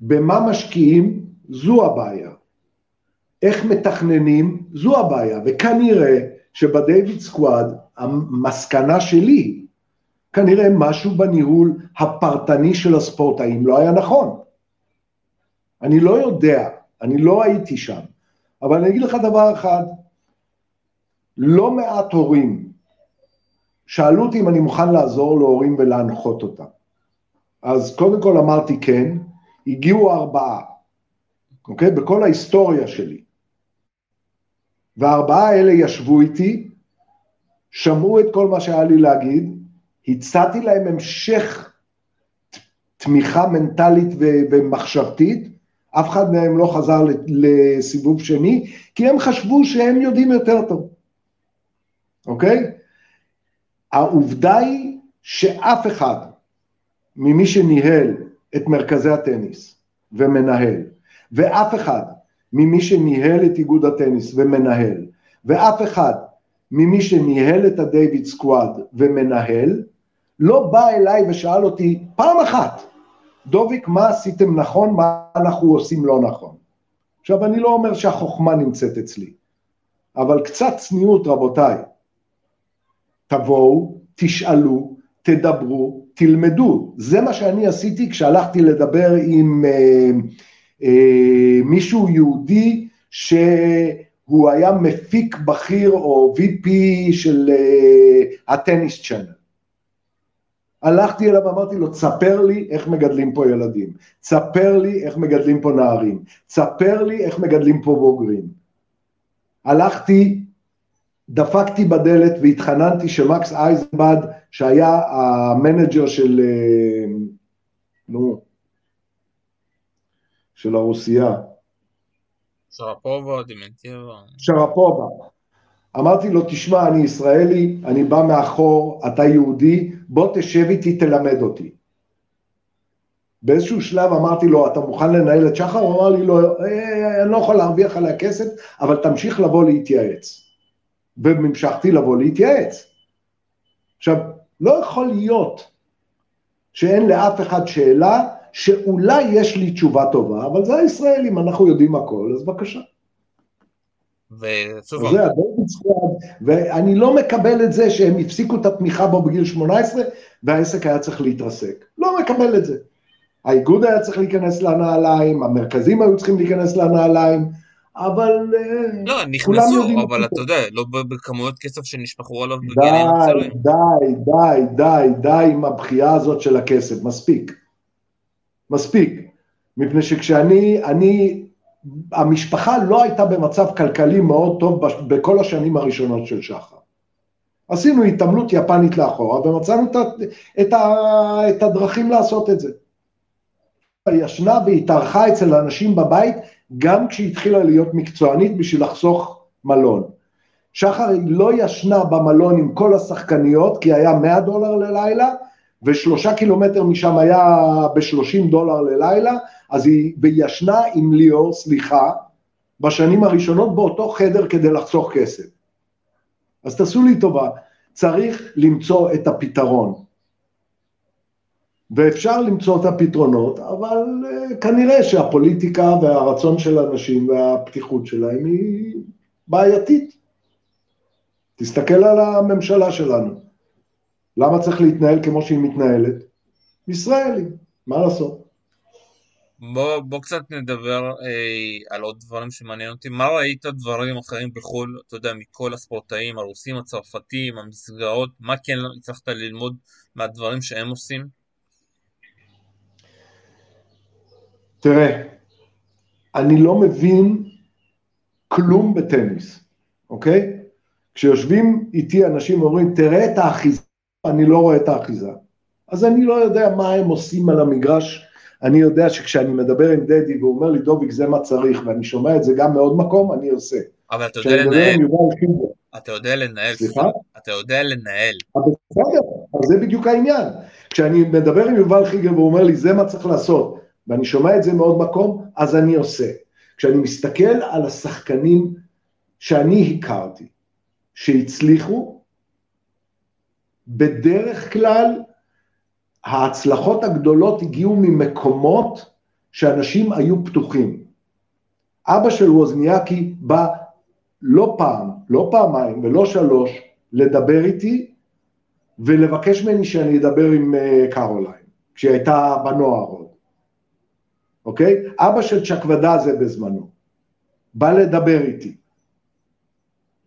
במה משקיעים, זו הבעיה. איך מתכננים, זו הבעיה. וכנראה שבדייוויד סקוואד, המסקנה שלי, כנראה משהו בניהול הפרטני של הספורטאים לא היה נכון. אני לא יודע, אני לא הייתי שם, אבל אני אגיד לך דבר אחד, לא מעט הורים שאלו אותי אם אני מוכן לעזור להורים ולהנחות אותם. אז קודם כל אמרתי כן, הגיעו ארבעה, אוקיי? בכל ההיסטוריה שלי. והארבעה האלה ישבו איתי, שמעו את כל מה שהיה לי להגיד, הצעתי להם המשך תמיכה מנטלית ומחשבתית, אף אחד מהם לא חזר לסיבוב שני, כי הם חשבו שהם יודעים יותר טוב, אוקיי? העובדה היא שאף אחד ממי שניהל את מרכזי הטניס ומנהל, ואף אחד ממי שניהל את איגוד הטניס ומנהל, ואף אחד ממי שניהל את הדייוויד סקוואד ומנהל, לא בא אליי ושאל אותי פעם אחת, דוביק, מה עשיתם נכון, מה אנחנו עושים לא נכון. עכשיו, אני לא אומר שהחוכמה נמצאת אצלי, אבל קצת צניעות, רבותיי. תבואו, תשאלו, תדברו, תלמדו. זה מה שאני עשיתי כשהלכתי לדבר עם אה, אה, מישהו יהודי שהוא היה מפיק בכיר או VP של אה, הטניס צ'אנל. הלכתי אליו ואמרתי לו, תספר לי איך מגדלים פה ילדים, תספר לי איך מגדלים פה נערים, תספר לי איך מגדלים פה בוגרים. הלכתי דפקתי בדלת והתחננתי שמקס אייזנבד, שהיה המנג'ר של, אה, נו, של הרוסייה. שרפובה, דימנטיבה. שרפובה. אמרתי לו, תשמע, אני ישראלי, אני בא מאחור, אתה יהודי, בוא תשב איתי, תלמד אותי. באיזשהו שלב אמרתי לו, אתה מוכן לנהל את שחר? הוא אמר לי, לא, אה, אני לא יכול להרוויח עליה כסף, אבל תמשיך לבוא להתייעץ. והמשכתי לבוא להתייעץ. עכשיו, לא יכול להיות שאין לאף אחד שאלה שאולי יש לי תשובה טובה, אבל זה הישראלים, אנחנו יודעים הכל, אז בבקשה. ושוב... זה ואני לא מקבל את זה שהם הפסיקו את התמיכה בו בגיל 18 והעסק היה צריך להתרסק. לא מקבל את זה. האיגוד היה צריך להיכנס לנעליים, המרכזים היו צריכים להיכנס לנעליים, אבל אה, לא, נכנסו, אבל אתה יודע, לא בכמויות כסף שנשפכו עליו בגלל די, די, די, די, די עם הבחייה הזאת של הכסף, מספיק. מספיק. מפני שכשאני, אני, המשפחה לא הייתה במצב כלכלי מאוד טוב בכל השנים הראשונות של שחר. עשינו התעמלות יפנית לאחורה ומצאנו את, את, את הדרכים לעשות את זה. ישנה והתארחה אצל אנשים בבית גם כשהיא התחילה להיות מקצוענית בשביל לחסוך מלון. שחר לא ישנה במלון עם כל השחקניות, כי היה 100 דולר ללילה, ושלושה קילומטר משם היה ב-30 דולר ללילה, אז היא ישנה עם ליאור, סליחה, בשנים הראשונות באותו חדר כדי לחסוך כסף. אז תעשו לי טובה, צריך למצוא את הפתרון. ואפשר למצוא את הפתרונות, אבל uh, כנראה שהפוליטיקה והרצון של האנשים והפתיחות שלהם היא בעייתית. תסתכל על הממשלה שלנו. למה צריך להתנהל כמו שהיא מתנהלת? ישראלים, מה לעשות? בוא, בוא קצת נדבר אה, על עוד דברים שמעניין אותי. מה ראית דברים אחרים בחו"ל, אתה יודע, מכל הספורטאים, הרוסים, הצרפתים, המסגרות, מה כן הצלחת ללמוד מהדברים שהם עושים? תראה, אני לא מבין כלום בטניס, אוקיי? כשיושבים איתי אנשים ואומרים, תראה את האחיזה, אני לא רואה את האחיזה. אז אני לא יודע מה הם עושים על המגרש, אני יודע שכשאני מדבר עם דדי והוא אומר לי, דוביק, זה מה צריך, ואני שומע את זה גם מעוד מקום, אני עושה. אבל אתה יודע לנהל. אתה יודע לנהל. סליחה? אתה יודע לנהל. בסדר, זה בדיוק העניין. כשאני מדבר עם יובל חיגר והוא אומר לי, זה מה צריך לעשות, ואני שומע את זה מעוד מקום, אז אני עושה. כשאני מסתכל על השחקנים שאני הכרתי, שהצליחו, בדרך כלל ההצלחות הגדולות הגיעו ממקומות שאנשים היו פתוחים. אבא של ווזניאקי בא לא פעם, לא פעמיים ולא שלוש לדבר איתי ולבקש ממני שאני אדבר עם אה, קרוליין, כשהיא הייתה בנוער עוד, אוקיי? אבא של צ'קוודזה בזמנו בא לדבר איתי.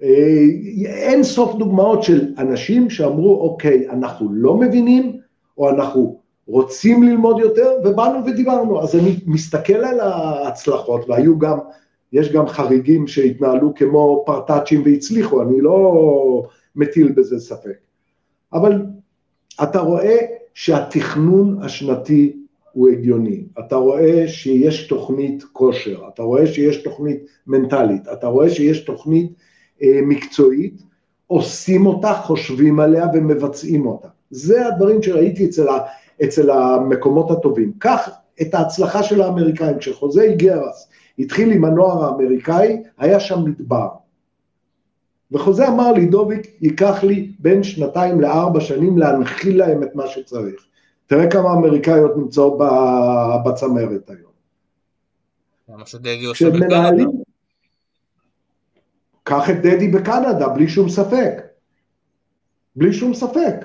אה, אין סוף דוגמאות של אנשים שאמרו, אוקיי, אנחנו לא מבינים, או אנחנו רוצים ללמוד יותר, ובאנו ודיברנו. אז אני מסתכל על ההצלחות, והיו גם, יש גם חריגים שהתנהלו כמו פרטאצ'ים והצליחו, אני לא מטיל בזה ספק. אבל אתה רואה שהתכנון השנתי הוא הגיוני, אתה רואה שיש תוכנית כושר, אתה רואה שיש תוכנית מנטלית, אתה רואה שיש תוכנית אה, מקצועית, עושים אותה, חושבים עליה ומבצעים אותה. זה הדברים שראיתי אצל, ה, אצל המקומות הטובים. קח את ההצלחה של האמריקאים, כשחוזה איגרס התחיל עם הנוער האמריקאי, היה שם מדבר. וחוזה אמר לי, דוביק, ייקח לי בין שנתיים לארבע שנים להנחיל להם את מה שצריך. תראה כמה אמריקאיות נמצאות בצמרת היום. למה שדדי עושה בקנדה? קח את דדי בקנדה, בלי שום ספק. בלי שום ספק.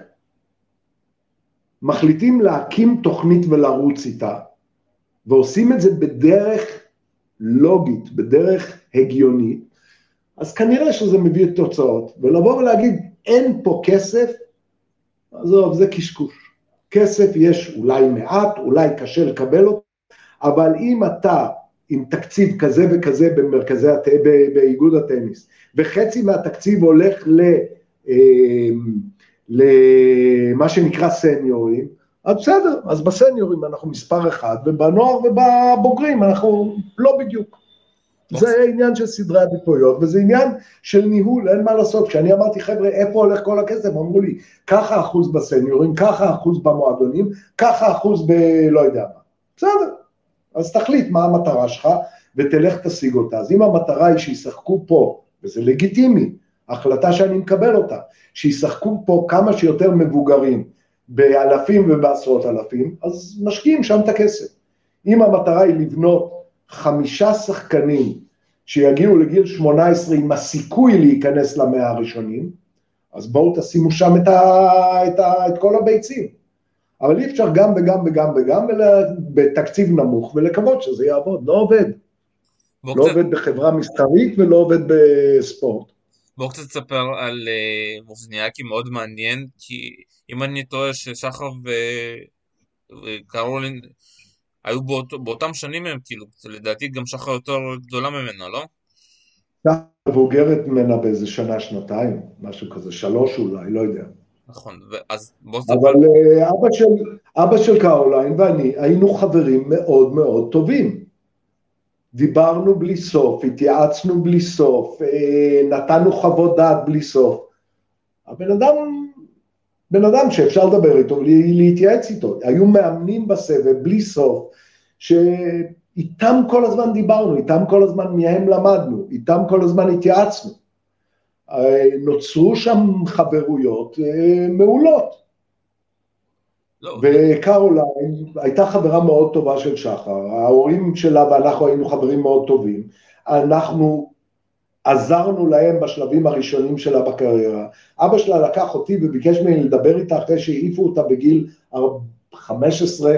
מחליטים להקים תוכנית ולרוץ איתה, ועושים את זה בדרך לוגית, בדרך הגיונית, אז כנראה שזה מביא את תוצאות. ולבוא ולהגיד, אין פה כסף, עזוב, זה קשקוש. כסף יש אולי מעט, אולי קשה לקבל אותו, אבל אם אתה עם תקציב כזה וכזה במרכזי, הת... באיגוד הטניס, וחצי מהתקציב הולך ל... אה, למה שנקרא סניורים, אז בסדר, אז בסניורים אנחנו מספר אחד, ובנוער ובבוגרים אנחנו לא בדיוק. זה עניין של סדרי עדיפויות, וזה עניין של ניהול, אין מה לעשות. כשאני אמרתי, חבר'ה, איפה הולך כל הכסף? אמרו לי, ככה אחוז בסניורים, ככה אחוז במועדונים, ככה אחוז ב... לא יודע מה. בסדר, אז תחליט מה המטרה שלך, ותלך תשיג אותה. אז אם המטרה היא שישחקו פה, וזה לגיטימי, החלטה שאני מקבל אותה, שישחקו פה כמה שיותר מבוגרים, באלפים ובעשרות אלפים, אז משקיעים שם את הכסף. אם המטרה היא לבנות חמישה שחקנים שיגיעו לגיל 18 עם הסיכוי להיכנס למאה הראשונים, אז בואו תשימו שם את, ה, את, ה, את כל הביצים. אבל אי אפשר גם וגם וגם וגם בתקציב נמוך ולקוות שזה יעבוד, לא עובד. לא עובד בחברה מסחרית ולא עובד בספורט. בואו קצת תספר על uh, מוזניאקי מאוד מעניין, כי אם אני טועה ששחר וקרולין היו באות, באותם שנים הם, כאילו, לדעתי גם שחר יותר גדולה ממנה, לא? שחר מבוגרת ממנה באיזה שנה, שנתיים, משהו כזה, שלוש אולי, לא יודע. נכון, אז בוא. אבל uh, אבא של, אבא של קרוליין ואני היינו חברים מאוד מאוד טובים. דיברנו בלי סוף, התייעצנו בלי סוף, אה, נתנו חוות דעת בלי סוף. הבן אדם, בן אדם שאפשר לדבר איתו, להתייעץ איתו. היו מאמנים בסבב בלי סוף, שאיתם כל הזמן דיברנו, איתם כל הזמן מהם למדנו, איתם כל הזמן התייעצנו. אה, נוצרו שם חברויות אה, מעולות. לא. וקרוליין הייתה חברה מאוד טובה של שחר, ההורים שלה ואנחנו היינו חברים מאוד טובים, אנחנו עזרנו להם בשלבים הראשונים שלה בקריירה. אבא שלה לקח אותי וביקש ממני לדבר איתה אחרי שהעיפו אותה בגיל 15,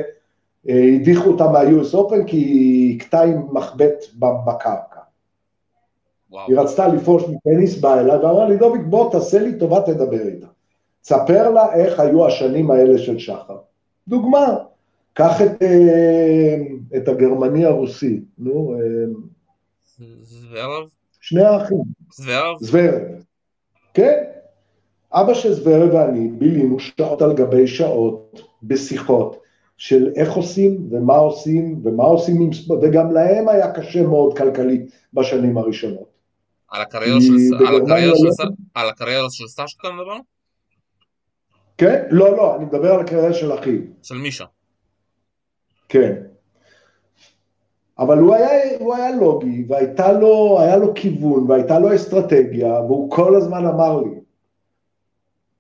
אה, הדיחו אותה מה-US Open כי היא הכתה עם מחבט בקרקע. וואו. היא רצתה לפרוש מטניס, באה אליי ואמרה לי, דוביק, בוא תעשה לי טובה, תדבר איתה. תספר לה איך היו השנים האלה של שחר. דוגמה, קח את, אה, את הגרמני הרוסי, נו, זוורב? שני האחים. זוורב? זוורב, כן. אבא של זוורב ואני בילינו שעות על גבי שעות בשיחות של איך עושים ומה עושים ומה עושים עם ספורט, וגם להם היה קשה מאוד כלכלית בשנים הראשונות. על הקריירה של סאשקה אתה מדבר? כן? לא, לא, אני מדבר על הקריירה של אחיו. של מישה. כן. אבל הוא היה, הוא היה לוגי, והיה לו, לו כיוון, והייתה לו אסטרטגיה, והוא כל הזמן אמר לי,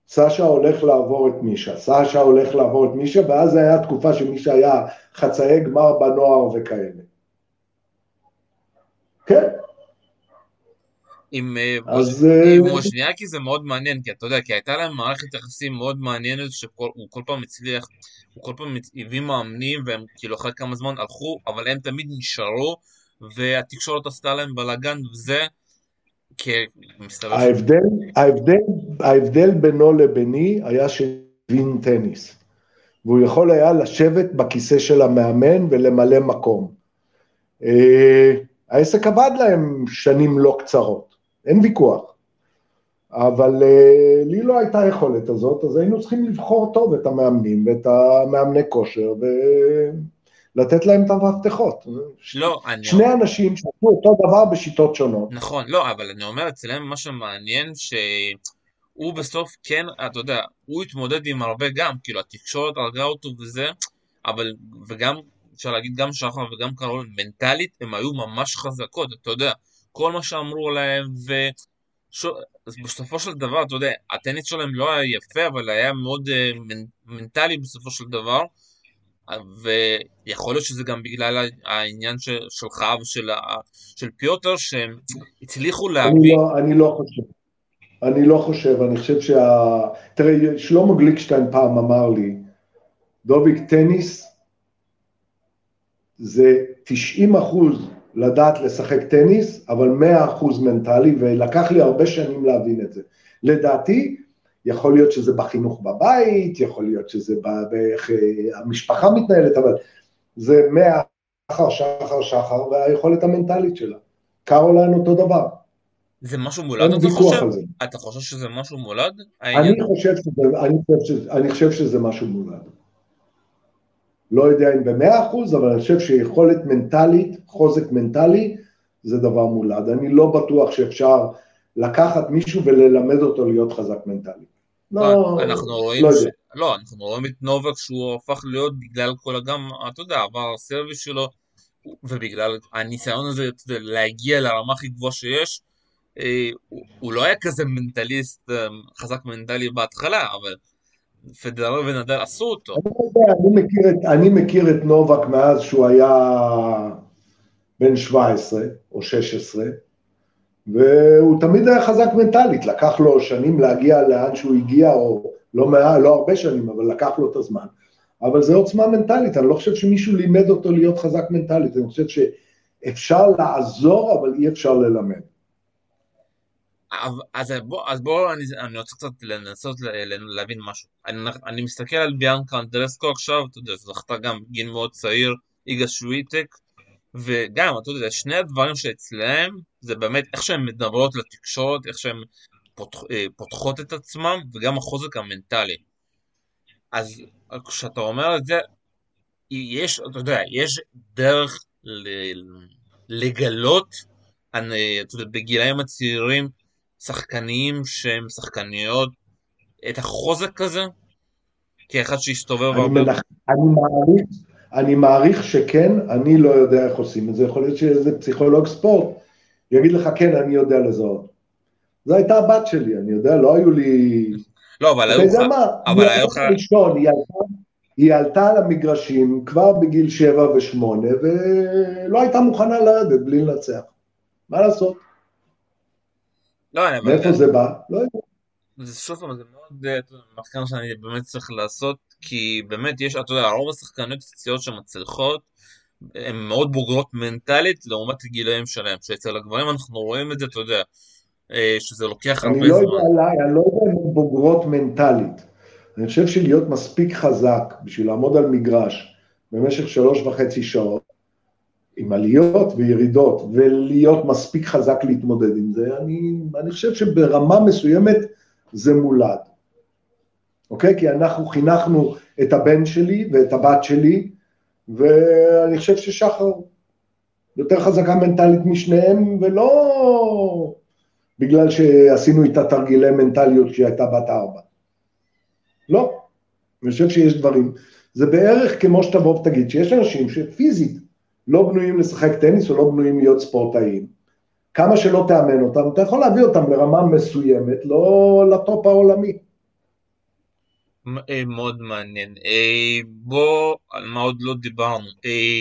סשה הולך לעבור את מישה, סשה הולך לעבור את מישה, ואז זו הייתה תקופה שמישה היה חצאי גמר בנוער וכאלה. כן, עם אה, ווז'ניאקי זה מאוד מעניין, כי אתה יודע, כי הייתה להם מערכת יחסים מאוד מעניינת, שהוא כל פעם הצליח, הוא כל פעם הביא מאמנים, והם כאילו אחרי כמה זמן הלכו, אבל הם תמיד נשארו, והתקשורת עשתה להם בלאגן, וזה, כי מסתבר... ההבדל, ההבדל, ההבדל בינו לביני היה שהבין טניס, והוא יכול היה לשבת בכיסא של המאמן ולמלא מקום. אה, העסק עבד להם שנים לא קצרות. אין ויכוח. אבל uh, לי לא הייתה היכולת הזאת, אז היינו צריכים לבחור טוב את המאמנים ואת המאמני כושר ולתת להם את המפתחות. לא, אני... שני אנשים שעשו אותו דבר בשיטות שונות. נכון, לא, אבל אני אומר, אצלם מה שמעניין שהוא בסוף כן, אתה יודע, הוא התמודד עם הרבה גם, כאילו התקשורת הרגה אותו וזה, אבל, וגם, אפשר להגיד, גם שחר וגם קרול, מנטלית, הם היו ממש חזקות, אתה יודע. כל מה שאמרו להם, ובסופו של דבר, אתה יודע, הטניס שלהם לא היה יפה, אבל היה מאוד uh, מנטלי בסופו של דבר, ויכול להיות שזה גם בגלל העניין של, שלך ושל של פיוטר, שהם הצליחו להביא... אני לא, אני לא חושב. אני לא חושב, אני חושב שה... תראה, שלמה גליקשטיין פעם אמר לי, דוביק, טניס זה 90 אחוז לדעת לשחק טניס, אבל מאה אחוז מנטלי, ולקח לי הרבה שנים להבין את זה. לדעתי, יכול להיות שזה בחינוך בבית, יכול להיות שזה באיך אה, המשפחה מתנהלת, אבל זה מאה שחר, שחר, שחר, והיכולת המנטלית שלה. קרוליין אותו דבר. זה משהו מולד אתה חושב? אתה חושב שזה משהו מולד? אני חושב שזה, אני חושב שזה, אני חושב שזה משהו מולד. לא יודע אם במאה אחוז, אבל אני חושב שיכולת מנטלית, חוזק מנטלי, זה דבר מולד. אני לא בטוח שאפשר לקחת מישהו וללמד אותו להיות חזק מנטלי. לא, אנחנו רואים לא, ש... לא, אנחנו רואים את נובק שהוא הפך להיות בגלל כל הגם, אתה יודע, עבר הסרוויס שלו, ובגלל הניסיון הזה יודע, להגיע לרמה הכי גבוהה שיש, אה, הוא, הוא לא היה כזה מנטליסט, אה, חזק מנטלי בהתחלה, אבל פדרר ונדל עשו אותו. אני, יודע, אני, מכיר את, אני מכיר את נובק מאז שהוא היה בן 17 או 16, והוא תמיד היה חזק מנטלית, לקח לו שנים להגיע לאן שהוא הגיע, או לא, מה, לא הרבה שנים, אבל לקח לו את הזמן. אבל זו עוצמה מנטלית, אני לא חושב שמישהו לימד אותו להיות חזק מנטלית, אני חושב שאפשר לעזור, אבל אי אפשר ללמד. אז בוא, אז בוא אני, אני רוצה קצת לנסות להבין משהו. אני, אני מסתכל על ביאנקה אנדרסקו עכשיו, אתה יודע, זכתה גם גיל מאוד צעיר, איגה שוויטק, וגם, אתה יודע, שני הדברים שאצלם, זה באמת איך שהן מדברות לתקשורת, איך שהן פותח, אה, פותחות את עצמם, וגם החוזק המנטלי. אז כשאתה אומר את זה, יש, אתה יודע, יש דרך ל... לגלות, אני, אתה יודע, בגילאים הצעירים, שחקנים שהם שחקניות, את החוזק הזה, כאחד שהסתובב אני, הרבה... מנח... אני, מעריך, אני מעריך שכן, אני לא יודע איך עושים את זה, יכול להיות שאיזה פסיכולוג ספורט יגיד לך כן, אני יודע לזהות. זו הייתה הבת שלי, אני יודע, לא היו לי... לא, אבל היו אתה יודע מה, אבל היו לך... ראשון, היא עלתה, היא עלתה על המגרשים כבר בגיל שבע ושמונה, ולא הייתה מוכנה לרדת בלי לנצח. מה לעשות? לא, אבל... מאיפה זה בא? לא יודע. זה שוב פעם, זה מאוד מחקר שאני באמת צריך לעשות, כי באמת יש, אתה יודע, רוב השחקניות הצעירות שמצליחות, הן מאוד בוגרות מנטלית לעומת הגילאים שלהם, שאצל הגברים אנחנו רואים את זה, אתה יודע, אה, שזה לוקח הרבה אני לא זמן. יודע עליי, אני לא יודע אם הן בוגרות מנטלית. אני חושב שלהיות מספיק חזק בשביל לעמוד על מגרש במשך שלוש וחצי שעות, עם עליות וירידות, ולהיות מספיק חזק להתמודד עם זה, אני, אני חושב שברמה מסוימת זה מולד. אוקיי? כי אנחנו חינכנו את הבן שלי ואת הבת שלי, ואני חושב ששחר יותר חזקה מנטלית משניהם, ולא בגלל שעשינו איתה תרגילי מנטליות כשהיא הייתה בת ארבע. לא. אני חושב שיש דברים. זה בערך כמו שתבוא ותגיד שיש אנשים שפיזית לא בנויים לשחק טניס או לא בנויים להיות ספורטאים. כמה שלא תאמן אותם, אתה יכול להביא אותם לרמה מסוימת, לא לטופ העולמי. אה, מאוד מעניין. אה, בוא, על מה עוד לא דיברנו. אה,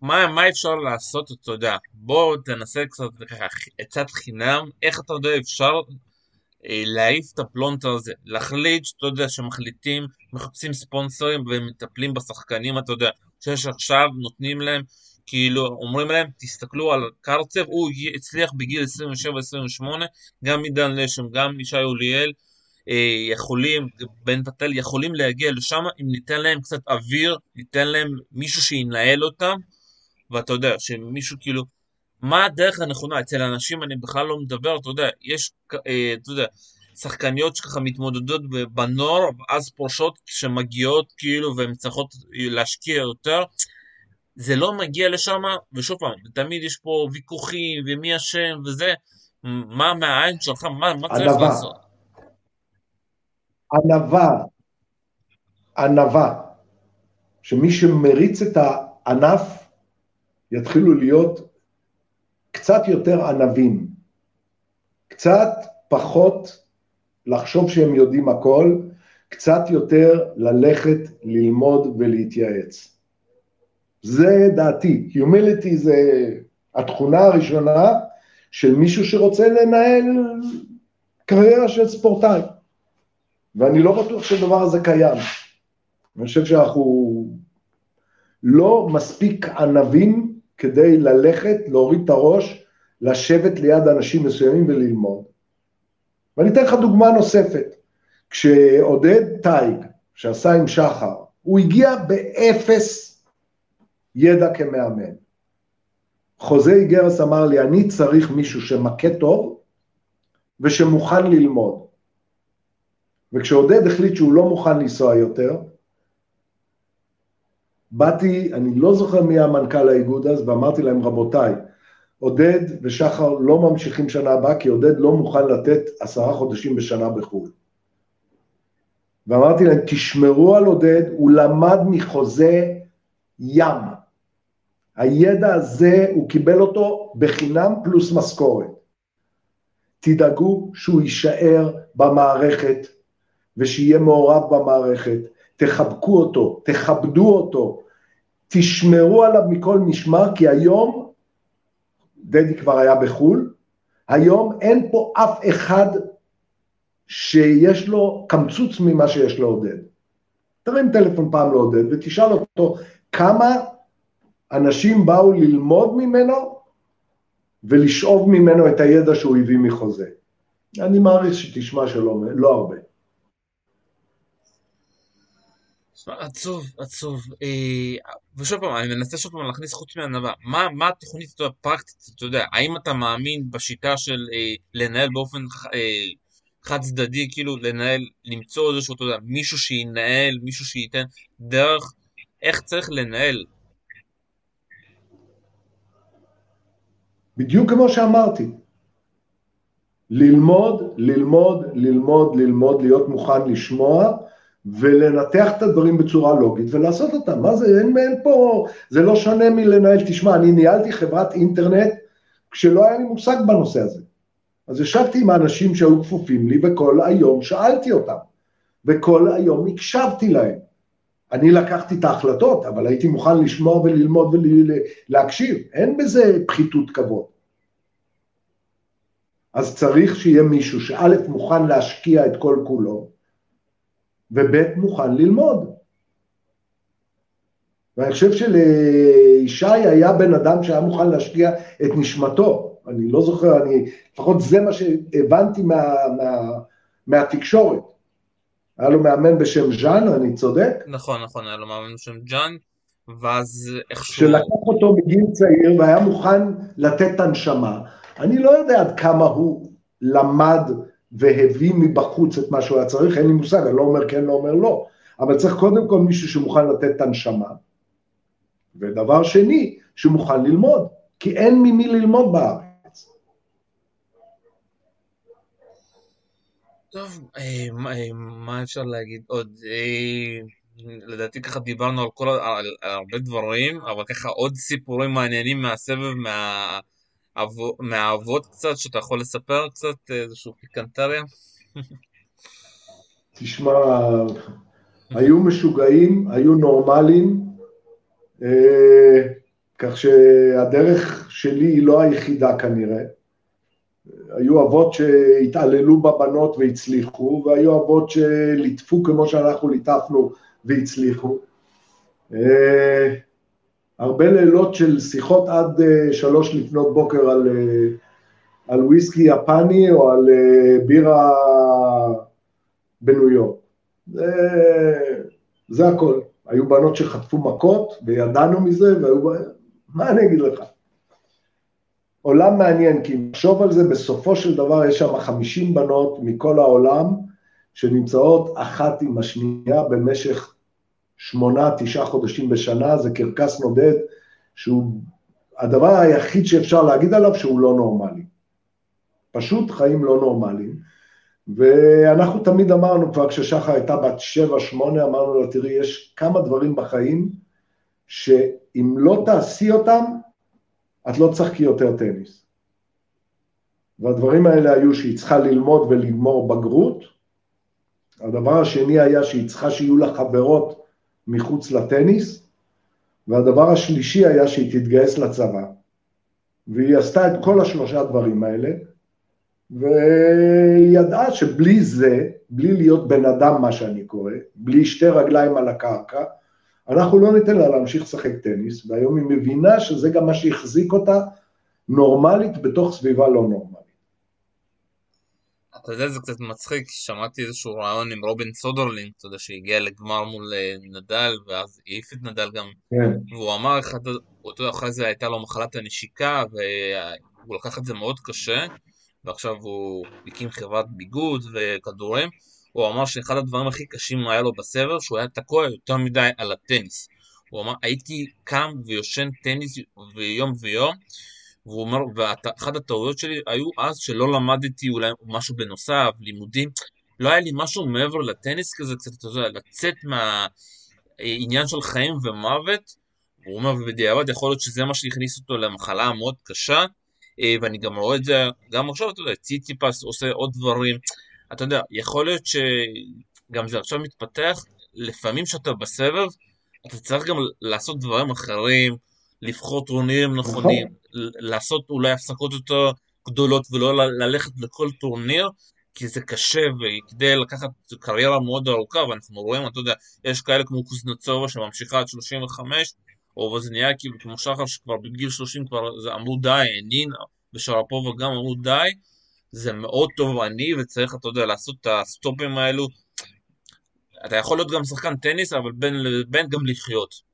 מה, מה אפשר לעשות, אתה יודע, בוא תנסה קצת ככה עצת חינם, איך אתה יודע אפשר להעיף את הפלונטר הזה, להחליט שאתה יודע שמחליטים, מחפשים ספונסרים ומטפלים בשחקנים, אתה יודע, שיש עכשיו, נותנים להם, כאילו, אומרים להם, תסתכלו על קרצב, הוא הצליח בגיל 27-28, גם עידן לשם, גם ישי עוליאל, אה, יכולים, בן פטאל, יכולים להגיע לשם אם ניתן להם קצת אוויר, ניתן להם מישהו שינהל אותם, ואתה יודע, שמישהו כאילו, מה הדרך הנכונה? אצל אנשים אני בכלל לא מדבר, אתה יודע, יש, אה, אתה יודע, שחקניות שככה מתמודדות בנוער, ואז פורשות שמגיעות כאילו והן צריכות להשקיע יותר. זה לא מגיע לשם, ושוב פעם, תמיד יש פה ויכוחים, ומי אשם וזה, מה מהעין שלך, מה, מה צריך ענווה. לעשות? ענווה, ענווה, שמי שמריץ את הענף יתחילו להיות קצת יותר ענבים, קצת פחות לחשוב שהם יודעים הכל, קצת יותר ללכת, ללמוד ולהתייעץ. זה דעתי. Humility זה התכונה הראשונה של מישהו שרוצה לנהל קריירה של ספורטאי. ואני לא בטוח שהדבר הזה קיים. אני חושב שאנחנו לא מספיק ענבים כדי ללכת, להוריד את הראש, לשבת ליד אנשים מסוימים וללמוד. ואני אתן לך דוגמה נוספת. כשעודד טייג, שעשה עם שחר, הוא הגיע באפס ידע כמאמן. חוזה איגרס אמר לי, אני צריך מישהו שמכה טוב ושמוכן ללמוד. וכשעודד החליט שהוא לא מוכן לנסוע יותר, באתי, אני לא זוכר מי המנכ"ל האיגוד אז, ואמרתי להם, רבותיי, עודד ושחר לא ממשיכים שנה הבאה, כי עודד לא מוכן לתת עשרה חודשים בשנה בחו"ל. ואמרתי להם, תשמרו על עודד, הוא למד מחוזה ים. הידע הזה, הוא קיבל אותו בחינם פלוס משכורת. תדאגו שהוא יישאר במערכת ושיהיה מעורב במערכת, תחבקו אותו, תכבדו אותו, תשמרו עליו מכל משמר, כי היום, דדי כבר היה בחו"ל, היום אין פה אף אחד שיש לו קמצוץ ממה שיש לעודד. תרים טלפון פעם לעודד ותשאל אותו כמה אנשים באו ללמוד ממנו ולשאוב ממנו את הידע שהוא הביא מחוזה. אני מעריך שתשמע שלא לא הרבה. תשמע, עצוב, עצוב. אה, ושוב פעם, אני מנסה שוב פעם להכניס חוץ מענווה. מה, מה התוכנית הפרקטית, אתה יודע, האם אתה מאמין בשיטה של אה, לנהל באופן אה, חד צדדי, כאילו לנהל, למצוא איזשהו, אתה יודע, מישהו שינהל, מישהו שייתן דרך, איך צריך לנהל? בדיוק כמו שאמרתי. ללמוד, ללמוד, ללמוד, ללמוד, להיות מוכן לשמוע ולנתח את הדברים בצורה לוגית ולעשות אותם. מה זה, אין, אין פה, זה לא שונה מלנהל, תשמע, אני ניהלתי חברת אינטרנט כשלא היה לי מושג בנושא הזה. אז ישבתי עם האנשים שהיו כפופים לי וכל היום שאלתי אותם, וכל היום הקשבתי להם. אני לקחתי את ההחלטות, אבל הייתי מוכן לשמוע וללמוד ולהקשיב, אין בזה פחיתות כבוד. אז צריך שיהיה מישהו שא' מוכן להשקיע את כל כולו, וב' מוכן ללמוד. ואני חושב שלישי היה בן אדם שהיה מוכן להשקיע את נשמתו. אני לא זוכר, אני, לפחות זה מה שהבנתי מה, מה, מהתקשורת. היה לו מאמן בשם ז'אן, אני צודק? נכון, נכון, היה לו מאמן בשם ז'אן, ואז איכשהו... שלקח אותו מגיל צעיר והיה מוכן לתת את הנשמה. אני לא יודע עד כמה הוא למד והביא מבחוץ את מה שהוא היה צריך, אין לי מושג, אני לא אומר כן, לא אומר לא, אבל צריך קודם כל מישהו שמוכן לתת את הנשמה. ודבר שני, שמוכן ללמוד, כי אין ממי ללמוד בארץ. טוב, אה, אה, מה אפשר להגיד עוד? אה, לדעתי ככה דיברנו על, כל, על, על הרבה דברים, אבל ככה עוד סיפורים מעניינים מהסבב, מה... מהאבות קצת, שאתה יכול לספר קצת איזשהו פיקנטריה? תשמע, היו משוגעים, היו נורמלים, אה, כך שהדרך שלי היא לא היחידה כנראה. היו אבות שהתעללו בבנות והצליחו, והיו אבות שליטפו כמו שאנחנו ליטפנו והצליחו. אה, הרבה לילות של שיחות עד uh, שלוש לפנות בוקר על, uh, על וויסקי יפני או על uh, בירה בניו יורק. זה, זה הכל. היו בנות שחטפו מכות וידענו מזה, והיו... מה אני אגיד לך? עולם מעניין, כי אם נחשוב על זה, בסופו של דבר יש שם 50 בנות מכל העולם שנמצאות אחת עם השנייה במשך שמונה, תשעה חודשים בשנה, זה קרקס נודד, שהוא הדבר היחיד שאפשר להגיד עליו שהוא לא נורמלי. פשוט חיים לא נורמליים. ואנחנו תמיד אמרנו, כבר כששחר הייתה בת שבע, שמונה, אמרנו לה, תראי, יש כמה דברים בחיים שאם לא תעשי אותם, את לא תשחקי יותר טניס. והדברים האלה היו שהיא צריכה ללמוד ולגמור בגרות. הדבר השני היה שהיא צריכה שיהיו לה חברות מחוץ לטניס, והדבר השלישי היה שהיא תתגייס לצבא. והיא עשתה את כל השלושה דברים האלה, והיא ידעה שבלי זה, בלי להיות בן אדם, מה שאני קורא, בלי שתי רגליים על הקרקע, אנחנו לא ניתן לה להמשיך לשחק טניס, והיום היא מבינה שזה גם מה שהחזיק אותה נורמלית בתוך סביבה לא נורמלית. אתה יודע, זה קצת מצחיק, שמעתי איזשהו ריאיון עם רובין סודרלינג, אתה יודע, שהגיע לגמר מול אה, נדל, ואז העיף את נדל גם, כן. והוא אמר, אחד, אותו אחרי זה הייתה לו מחלת הנשיקה, והוא לקח את זה מאוד קשה, ועכשיו הוא הקים חברת ביגוד וכדורים, הוא אמר שאחד הדברים הכי קשים היה לו בסבר, שהוא היה תקוע יותר מדי על הטניס. הוא אמר, הייתי קם ויושן טניס ויום ויום, והוא אומר, ואחת הטעויות שלי היו אז שלא למדתי אולי משהו בנוסף, לימודים, לא היה לי משהו מעבר לטניס כזה, קצת, אתה יודע, לצאת מהעניין של חיים ומוות, הוא אומר, ובדיעבד יכול להיות שזה מה שהכניס אותו למחלה המאוד קשה, אה, ואני גם רואה את זה, גם עכשיו, אתה יודע, ציציפס עושה עוד דברים, אתה יודע, יכול להיות שגם זה עכשיו מתפתח, לפעמים כשאתה בסבב, אתה צריך גם לעשות דברים אחרים, לבחור טורנירים נכונים. לעשות אולי הפסקות יותר גדולות ולא ללכת לכל טורניר, כי זה קשה, וכדי לקחת קריירה מאוד ארוכה, ואנחנו רואים, אתה יודע, יש כאלה כמו קוזנצובה שממשיכה עד 35, או ווזניאקי כמו שחר שכבר בגיל 30 כבר זה אמרו די, נינה ושרפובה גם אמרו די, זה מאוד תובעני וצריך, אתה יודע, לעשות את הסטופים האלו. אתה יכול להיות גם שחקן טניס, אבל בין לבין גם לחיות.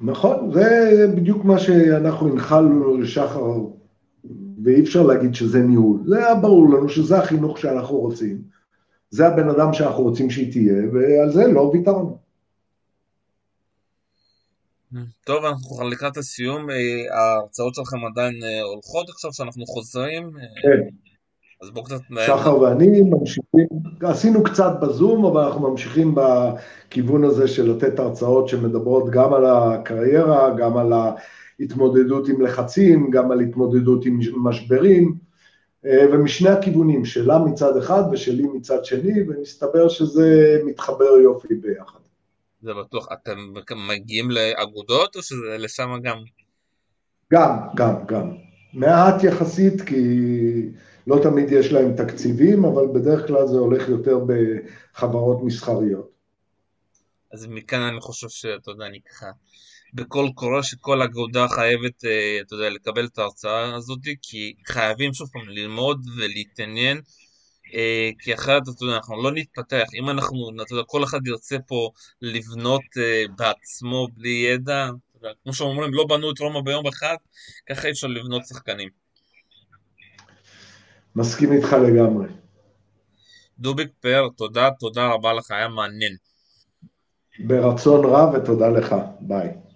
נכון, זה בדיוק מה שאנחנו הנחלנו לשחר, ואי אפשר להגיד שזה ניהול. זה היה ברור לנו שזה החינוך שאנחנו רוצים, זה הבן אדם שאנחנו רוצים שהיא תהיה, ועל זה לא ויתרנו. טוב, אנחנו לקראת הסיום, אה, ההרצאות שלכם עדיין אה, הולכות עכשיו שאנחנו חוזרים, אה, כן. אז בואו קצת. שחר ואני ממשיכים, עשינו קצת בזום, אבל אנחנו ממשיכים בכיוון הזה של לתת הרצאות שמדברות גם על הקריירה, גם על ההתמודדות עם לחצים, גם על התמודדות עם משברים, ומשני הכיוונים, שלה מצד אחד ושלי מצד שני, ומסתבר שזה מתחבר יופי ביחד. זה בטוח. אתם מגיעים לאגודות או שזה לשם גם? גם, גם, גם. מעט יחסית, כי לא תמיד יש להם תקציבים, אבל בדרך כלל זה הולך יותר בחברות מסחריות. אז מכאן אני חושב שאתה יודע, אני ככה, בקול קורא שכל אגודה חייבת, אה, אתה יודע, לקבל את ההרצאה הזאת, כי חייבים שוב פעם ללמוד ולהתעניין אה, כי אחרת, אתה יודע, אנחנו לא נתפתח. אם אנחנו, אתה יודע, כל אחד ירצה פה לבנות אה, בעצמו בלי ידע, כמו שאומרים, לא בנו את רומא ביום אחד, ככה אי אפשר לבנות שחקנים. מסכים איתך לגמרי. דוביק פאר, תודה, תודה רבה לך, היה מעניין. ברצון רב ותודה לך, ביי.